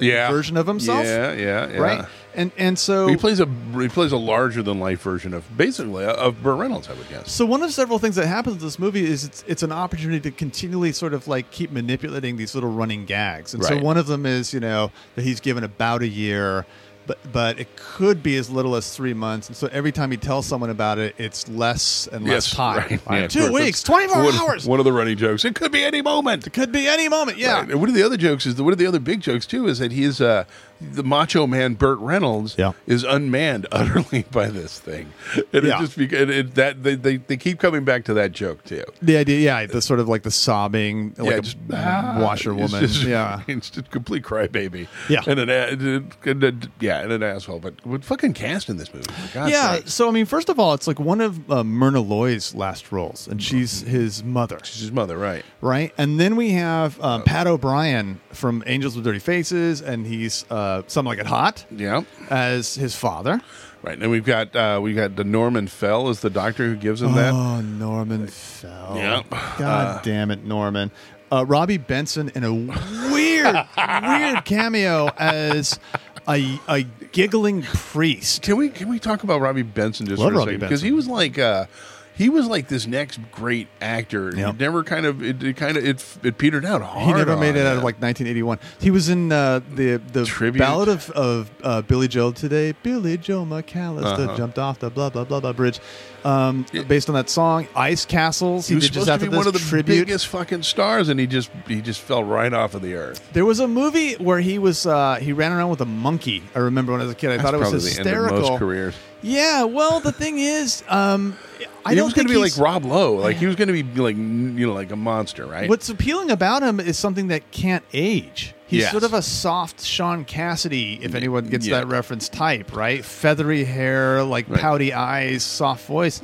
yeah. version of himself, Yeah, yeah, yeah. right? And and so He plays a he plays a larger than life version of basically uh, of Burt Reynolds, I would guess. So one of several things that happens in this movie is it's it's an opportunity to continually sort of like keep manipulating these little running gags. And so one of them is, you know, that he's given about a year, but but it could be as little as three months. And so every time he tells someone about it, it's less and less time. right. Right, Yeah, Two weeks, twenty four hours. One of the running jokes. It could be any moment. It Could be any moment. Yeah. Right. One of the other jokes is that one of the other big jokes too is that he is uh, the macho man Burt Reynolds Yeah. is unmanned utterly by this thing, and Yeah. it just beca- it, it, that they, they they keep coming back to that joke too. The idea, yeah, the sort of like the sobbing, like yeah, a just ah, washerwoman. It's just, yeah. it's just a complete crybaby. Yeah. and an and a- yeah, and an asshole. But what fucking cast in this movie? Yeah, sakes. so I mean, first of all, it's like one of uh, Myrna Loy's last roles, and she's his mother. she's his mother, right? right? And then we have um, Pat O'Brien from Angels with Dirty Faces, and he's uh, Some Like It Hot Yeah. as his father. Right. And we've got uh, we got the Norman Fell as the doctor who gives him that. Oh, Norman Fell. Yep. God damn it, Norman. Uh, Robby Benson in a weird, weird cameo as a, a giggling priest. Can we can we talk about Robby Benson just Love for a Robby second? Because he was like uh, he was like this next great actor. Yep. He never kind of it, it kind of it, it petered out hard. He never made it out of like 1981. He was in uh, the the Tribute. ballad of of uh, Billy Joe today. Billy Joe McAllister Uh-huh. jumped off the blah blah blah blah bridge, um, based on that song. Ice Castles. He was did just supposed to be one of the tribute. biggest fucking stars, and he just he just fell right off of the earth. There was a movie where he was uh, he ran around with a monkey. I remember when I was a kid. I That's thought it was probably the end of hysterical. most careers. Yeah, well, the thing is, um, I he don't was going to be like Rob Lowe. Like he was going to be like you know like a monster, right? What's appealing about him is something that can't age. He's Yes. sort of a soft Shaun Cassidy, if anyone gets Yeah. that reference type, right? Feathery hair, like Right. pouty eyes, soft voice.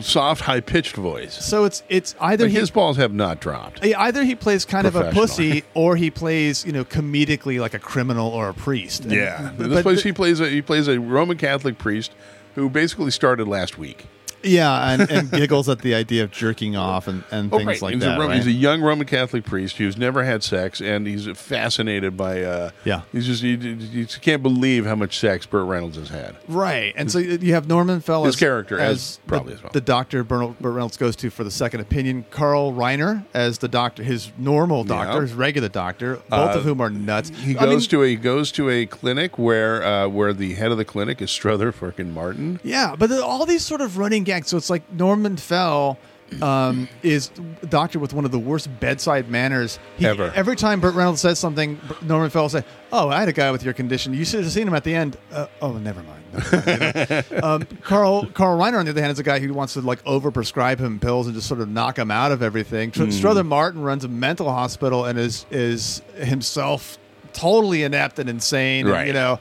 Soft, high pitched voice. So it's it's either Like he his balls have not dropped. either he plays kind of a pussy or he plays you know comedically like a criminal or a priest. Yeah, but- this place but- he plays a he plays a Roman Catholic priest who basically started last week. Yeah, and, and giggles at the idea of jerking off and, and Oh, things right. like he's that. A, Ro- right? He's a young Roman Catholic priest who's never had sex, and he's fascinated by. Uh, Yeah. he's just he, he just can't believe how much sex Burt Reynolds has had. Right, and so you have Norman Fell His as, character as- the, probably as well. the doctor Burt Burt Reynolds goes to for the second opinion. Carl Reiner as the doctor, his normal doctor, Yeah. his regular doctor, both Uh, of whom are nuts. He I goes mean, to a he goes to a clinic where uh, where the head of the clinic is Strother fucking Martin. yeah, but all these sort of running gags. So it's like Norman Fell. Um, is a doctor with one of the worst bedside manners He- Ever. Every time Burt Reynolds says something, Norman Fell will say, "Oh, I had a guy with your condition. You should have seen him at the end." Uh, oh, never mind. Never mind, um, Carl Carl Reiner, on the other hand, is a guy who wants to like overprescribe him pills and just sort of knock him out of everything. Tr- Strother Martin runs a mental hospital and is is himself totally inept and insane. and, Right. you know.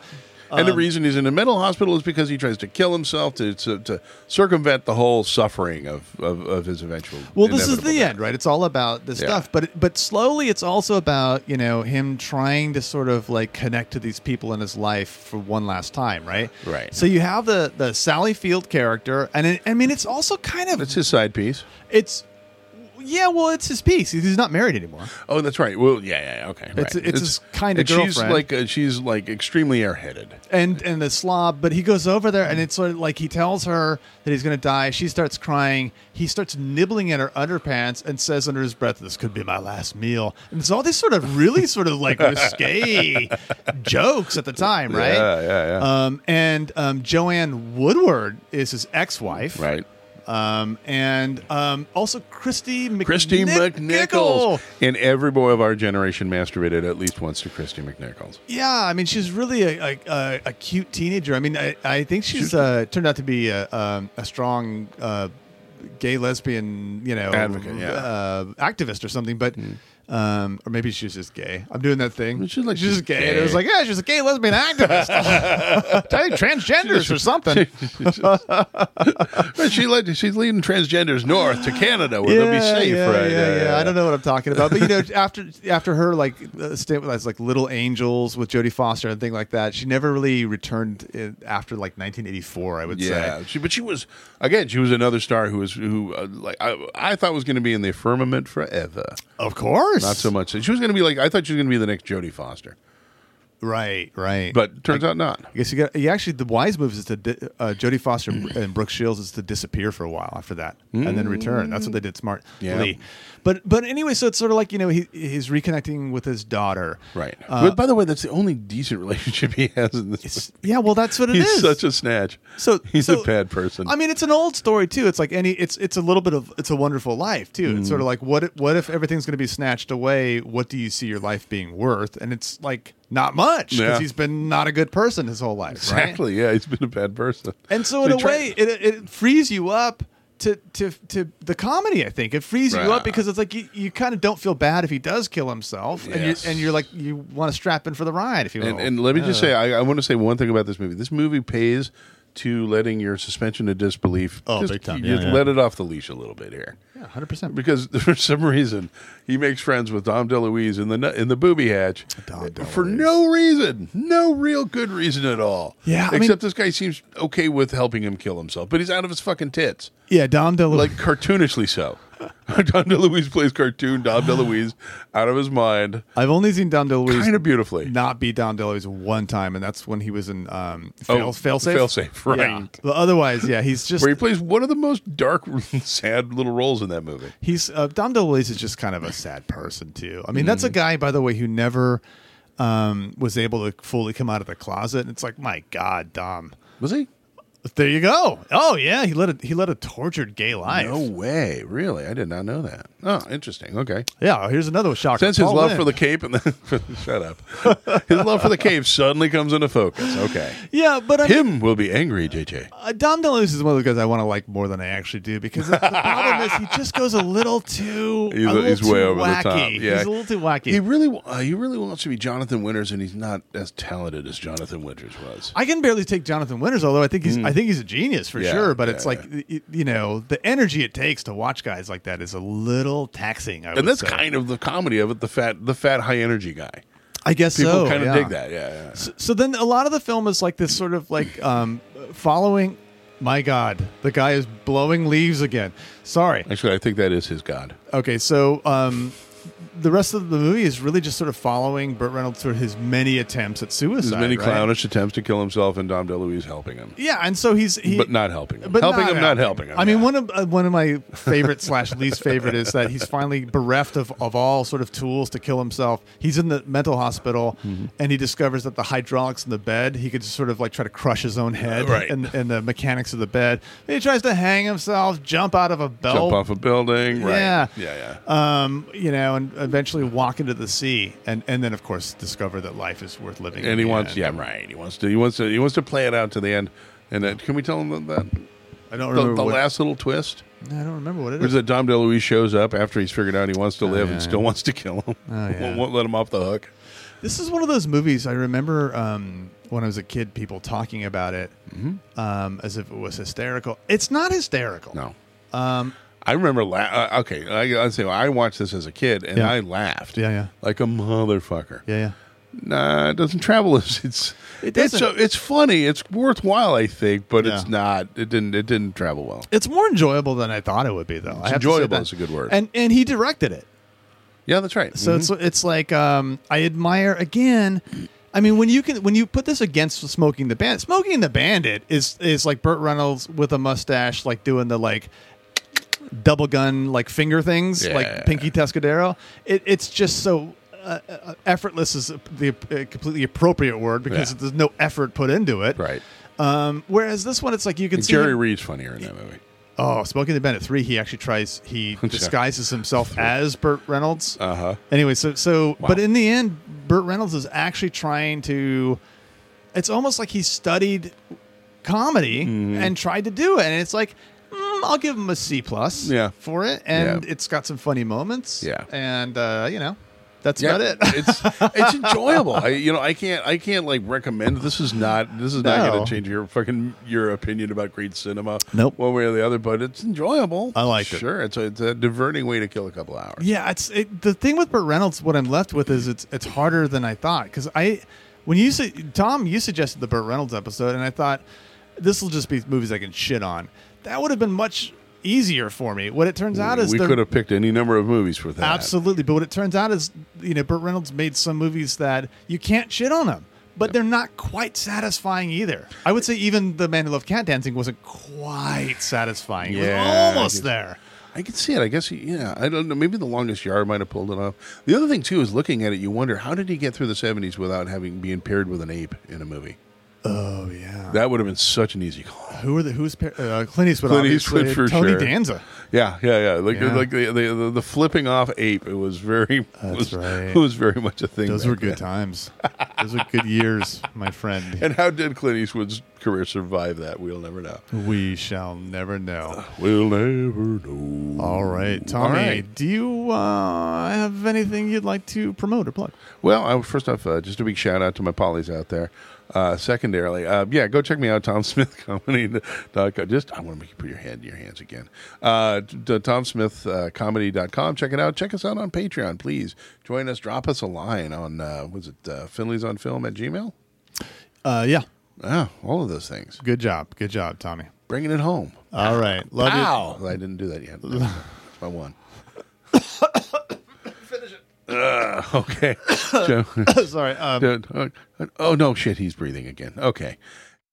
And the Um, reason he's in a mental hospital is because he tries to kill himself to to, to circumvent the whole suffering of, of, of his eventual. Well, this is the death. end, right? It's all about this Yeah. stuff, but but slowly, it's also about you know him trying to sort of like connect to these people in his life for one last time, right? Right. So you have the the Sally Field character, and it, I mean, it's also kind of it's his side piece. it's yeah, well, it's his piece. He's not married anymore. Oh, that's right. Well, yeah, yeah, okay. It's- right. it's his kinda and She's like uh, she's like extremely airheaded. and and the slob but he goes over there and it's sort of like he tells her that he's going to die she starts crying he starts nibbling at her underpants and says under his breath this could be my last meal and it's all these sort of really sort of like risque jokes at the time right Yeah, yeah, yeah. um, and um, joanne woodward is his ex-wife right. Um, and um, also Kristy McNichol. Kristy McNichols. And every boy of our generation masturbated at least once to Kristy McNichols. Yeah, I mean, she's really a, a, a, a cute teenager. I mean, I, I think she's uh, turned out to be a, um, a strong uh, gay lesbian, you know, Advocate, yeah. uh, activist or something. But um, or maybe she's just gay. I'm doing that thing. She's like- she's just gay. And it was like, yeah, she's a gay lesbian activist. Transgenders or something. But she led, she's leading transgenders north to Canada where they'll be safe, yeah, right? Yeah, yeah, I don't know what I'm talking about, but you know, after after her like uh, stint with like Little Angels with Jodie Foster and thing like that, she never really returned in, after like 1984. I would Yeah, say. she, but she was again. She was another star who was who uh, like I, I thought was going to be in the firmament forever. Of course, Not so much. She was going to be like I thought she was going to be the next Jodie Foster, Right, right. but turns out not. I guess you got. You actually, the wise move is to di- uh, Jodie Foster and Brooke Shields is to disappear for a while after that, and then return. That's what they did smartly. Yeah. But but anyway, so it's sort of like you know he he's reconnecting with his daughter. Right. Uh, but by the way, that's the only decent relationship he has in this. yeah, well, that's what it He's is. such a snatch. So he's so- a bad person. I mean, it's an old story too. It's like any. It's it's a little bit of it's a wonderful life too. It's sort Mm. of like what what if everything's going to be snatched away? What do you see your life being worth? And it's like not much because Yeah. he's been not a good person his whole life. Right? exactly. Yeah, he's been a bad person. And so in he a tried- way, it, it frees you up to to to the comedy. I think it frees you Right. up because it's like you, you kind of don't feel bad if he does kill himself, and Yes. you and you're like you want to strap in for the ride if you will. And, and let me just say, I, I want to say one thing about this movie. This movie pays to letting your suspension of disbelief. Oh, just, big time. You Yeah, yeah. let it off the leash a little bit here. Yeah, hundred percent. Because for some reason he makes friends with Dom DeLuise in the in the booby hatch Dom eh, for DeLuise. no reason, no real good reason at all. Yeah, I mean- except this guy seems okay with helping him kill himself, but he's out of his fucking tits, Yeah, Dom DeLuise. like cartoonishly so. Dom DeLuise plays cartoon Dom DeLuise out of his mind, I've only seen Dom DeLuise kind of beautifully. not beat Dom DeLuise one time, and that's when he was in um, fail, Oh, Failsafe. Failsafe, right. Yeah. But otherwise, yeah, he's just Where he plays one of the most dark, sad little roles in that movie. he's uh, Dom DeLuise is just kind of a sad person too. I mean, that's Mm-hmm. a guy, by the way, who never um, was able to fully come out of the closet. And it's like, my God, Dom. Was he? There you go. Oh yeah, he led a he led a tortured gay life. No way, really? I did not know that. Oh, interesting. Okay. Yeah, here's another shocker. Since his Paul love for the cape and the shut up, his love for the cape suddenly comes into focus. Okay, yeah, but I mean, him will be angry, JJ. uh, Dom DeLuise is one of those guys I want to like more than I actually do because the problem is he just goes a little too He's, a little he's too way over wacky. the top. Yeah, He's a little too wacky. He really, wa- uh, he really wants to be Jonathan Winters, and he's not as talented as Jonathan Winters was. I can barely take Jonathan Winters, although I think he's I think he's a genius for. Yeah, sure. But yeah, it's like y- you know the energy it takes to watch guys like that is a little taxing. I would and that's say. kind of the comedy of it. The fat, the fat, high energy guy. I guess People so. kind of yeah. dig that. Yeah, yeah. So, so then a lot of the film is like this sort of like um, following. My God, the guy is blowing leaves again. Sorry. Actually, I think that is his god. Okay, so um, the rest of the movie is really just sort of following Burt Reynolds through his many attempts at suicide. His many right? clownish attempts to kill himself, and Dom DeLuise helping him, Yeah, and so he's he, but not helping him. but helping him, not helping him. I mean, yeah. one of uh, one of my favorite slash least favorite is that he's finally bereft of, of all sort of tools to kill himself. He's in the mental hospital, Mm-hmm. and he discovers that the hydraulics in the bed, he could just sort of like try to crush his own head, Right. and, and the mechanics of the bed. He tries to hang himself, jump out of a belt, jump off a building. Right. Yeah. yeah, yeah. um, you know, and eventually walk into the sea, and and then of course discover that life is worth living. and he wants, end. yeah, right. He wants to, he wants to, he wants to play it out to the end. And then, can we tell him that, that I don't the, remember the what, last little twist? I don't remember what it is. Is. that Dom DeLuise shows up after he's figured out he wants to live yeah, and still yeah. wants to kill him. Oh, yeah. won't, won't let him off the hook. This is one of those movies I remember um, when I was a kid, people talking about it Mm-hmm. um, as if it was hysterical. It's not hysterical. No. Um, I remember. La- uh, okay, I, I say I watched this as a kid and Yeah. I laughed. Yeah, yeah. like a motherfucker. yeah, yeah. Nah, it doesn't travel as it's. It it's doesn't. so it's funny. It's worthwhile, I think, but it's Yeah. not. It didn't. It didn't travel well. It's more enjoyable than I thought it would be, though. I have to say enjoyable that. is a good word. And and he directed it. Yeah, that's right. So it's it's like um, I admire again. I mean, when you can when you put this against Smokey and the Bandit, Smokey and the Bandit is is like Burt Reynolds with a mustache, like doing the like double gun like finger things, Yeah. like Pinky Tuscadero. It, it's just so. Uh, uh, effortless is the uh, completely appropriate word because Yeah. there's no effort put into it. right. Um, whereas this one, it's like you can see Jerry him- Reed's funnier in that movie. Oh, Smokey and the Bandit three. He actually tries. He disguises himself as Burt Reynolds. Uh huh. Anyway, so so, Wow. but in the end, Burt Reynolds is actually trying to. It's almost like he studied comedy Mm-hmm. and tried to do it, and it's like. I'll give him a C plus Yeah. for it, and Yeah. it's got some funny moments. Yeah. and uh, you know, that's Yeah, about it. it's it's enjoyable. I you know I can't I can't like recommend. This is not this is not No. going to change your fucking your opinion about great cinema. Nope. one way or the other. But it's enjoyable. I liked it. Sure, it's a, it's a diverting way to kill a couple hours. Yeah, it's it, the thing with Burt Reynolds. What I'm left with is it's it's harder than I thought because I when you said Tom, you suggested the Burt Reynolds episode, and I thought this will just be movies I can shit on. That would have been much easier for me. What it turns out is we could have picked any number of movies for that. absolutely, but what it turns out is you know Burt Reynolds made some movies that you can't shit on them. But they're not quite satisfying either. I would say even The Man Who Loved Cat Dancing wasn't quite satisfying. It was Yeah, I almost guess- there. I can see it. I guess, yeah. I don't know. Maybe the longest yard might have pulled it off. The other thing too is looking at it, you wonder how did he get through the seventies without having being paired with an ape in a movie? Oh yeah. That would have been such an easy call. Who are the who's par- uh, Clint Eastwood? Clint Eastwood for Tony sure. Danza. Yeah, yeah, yeah. Like Yeah. like the, the the flipping off ape. It was very That's was, right. was very much a thing. Those were good then. times. Those were good years, my friend. And how did Clint Eastwood's career survive that. We'll never know. We shall never know. We'll never know. All right, Tommy. All right. Do you uh, have anything you'd like to promote or plug? Well, I, first off, uh, just a big shout out to my polys out there. Uh, secondarily, uh, yeah, go check me out, TomSmithComedy.com. Just, I want to make you put your hand in your hands again. Uh, t- TomSmithComedy.com. Check it out. Check us out on Patreon, please. Join us. Drop us a line on, uh, was it uh, Finley's on Film at Gmail? Uh, yeah. Ah, all of those things. Good job. Good job, Tommy. Bringing it home. All right. Love you. I didn't do that yet. That's my one. Uh, okay. Sorry. Um, uh, oh no, shit! He's breathing again. Okay.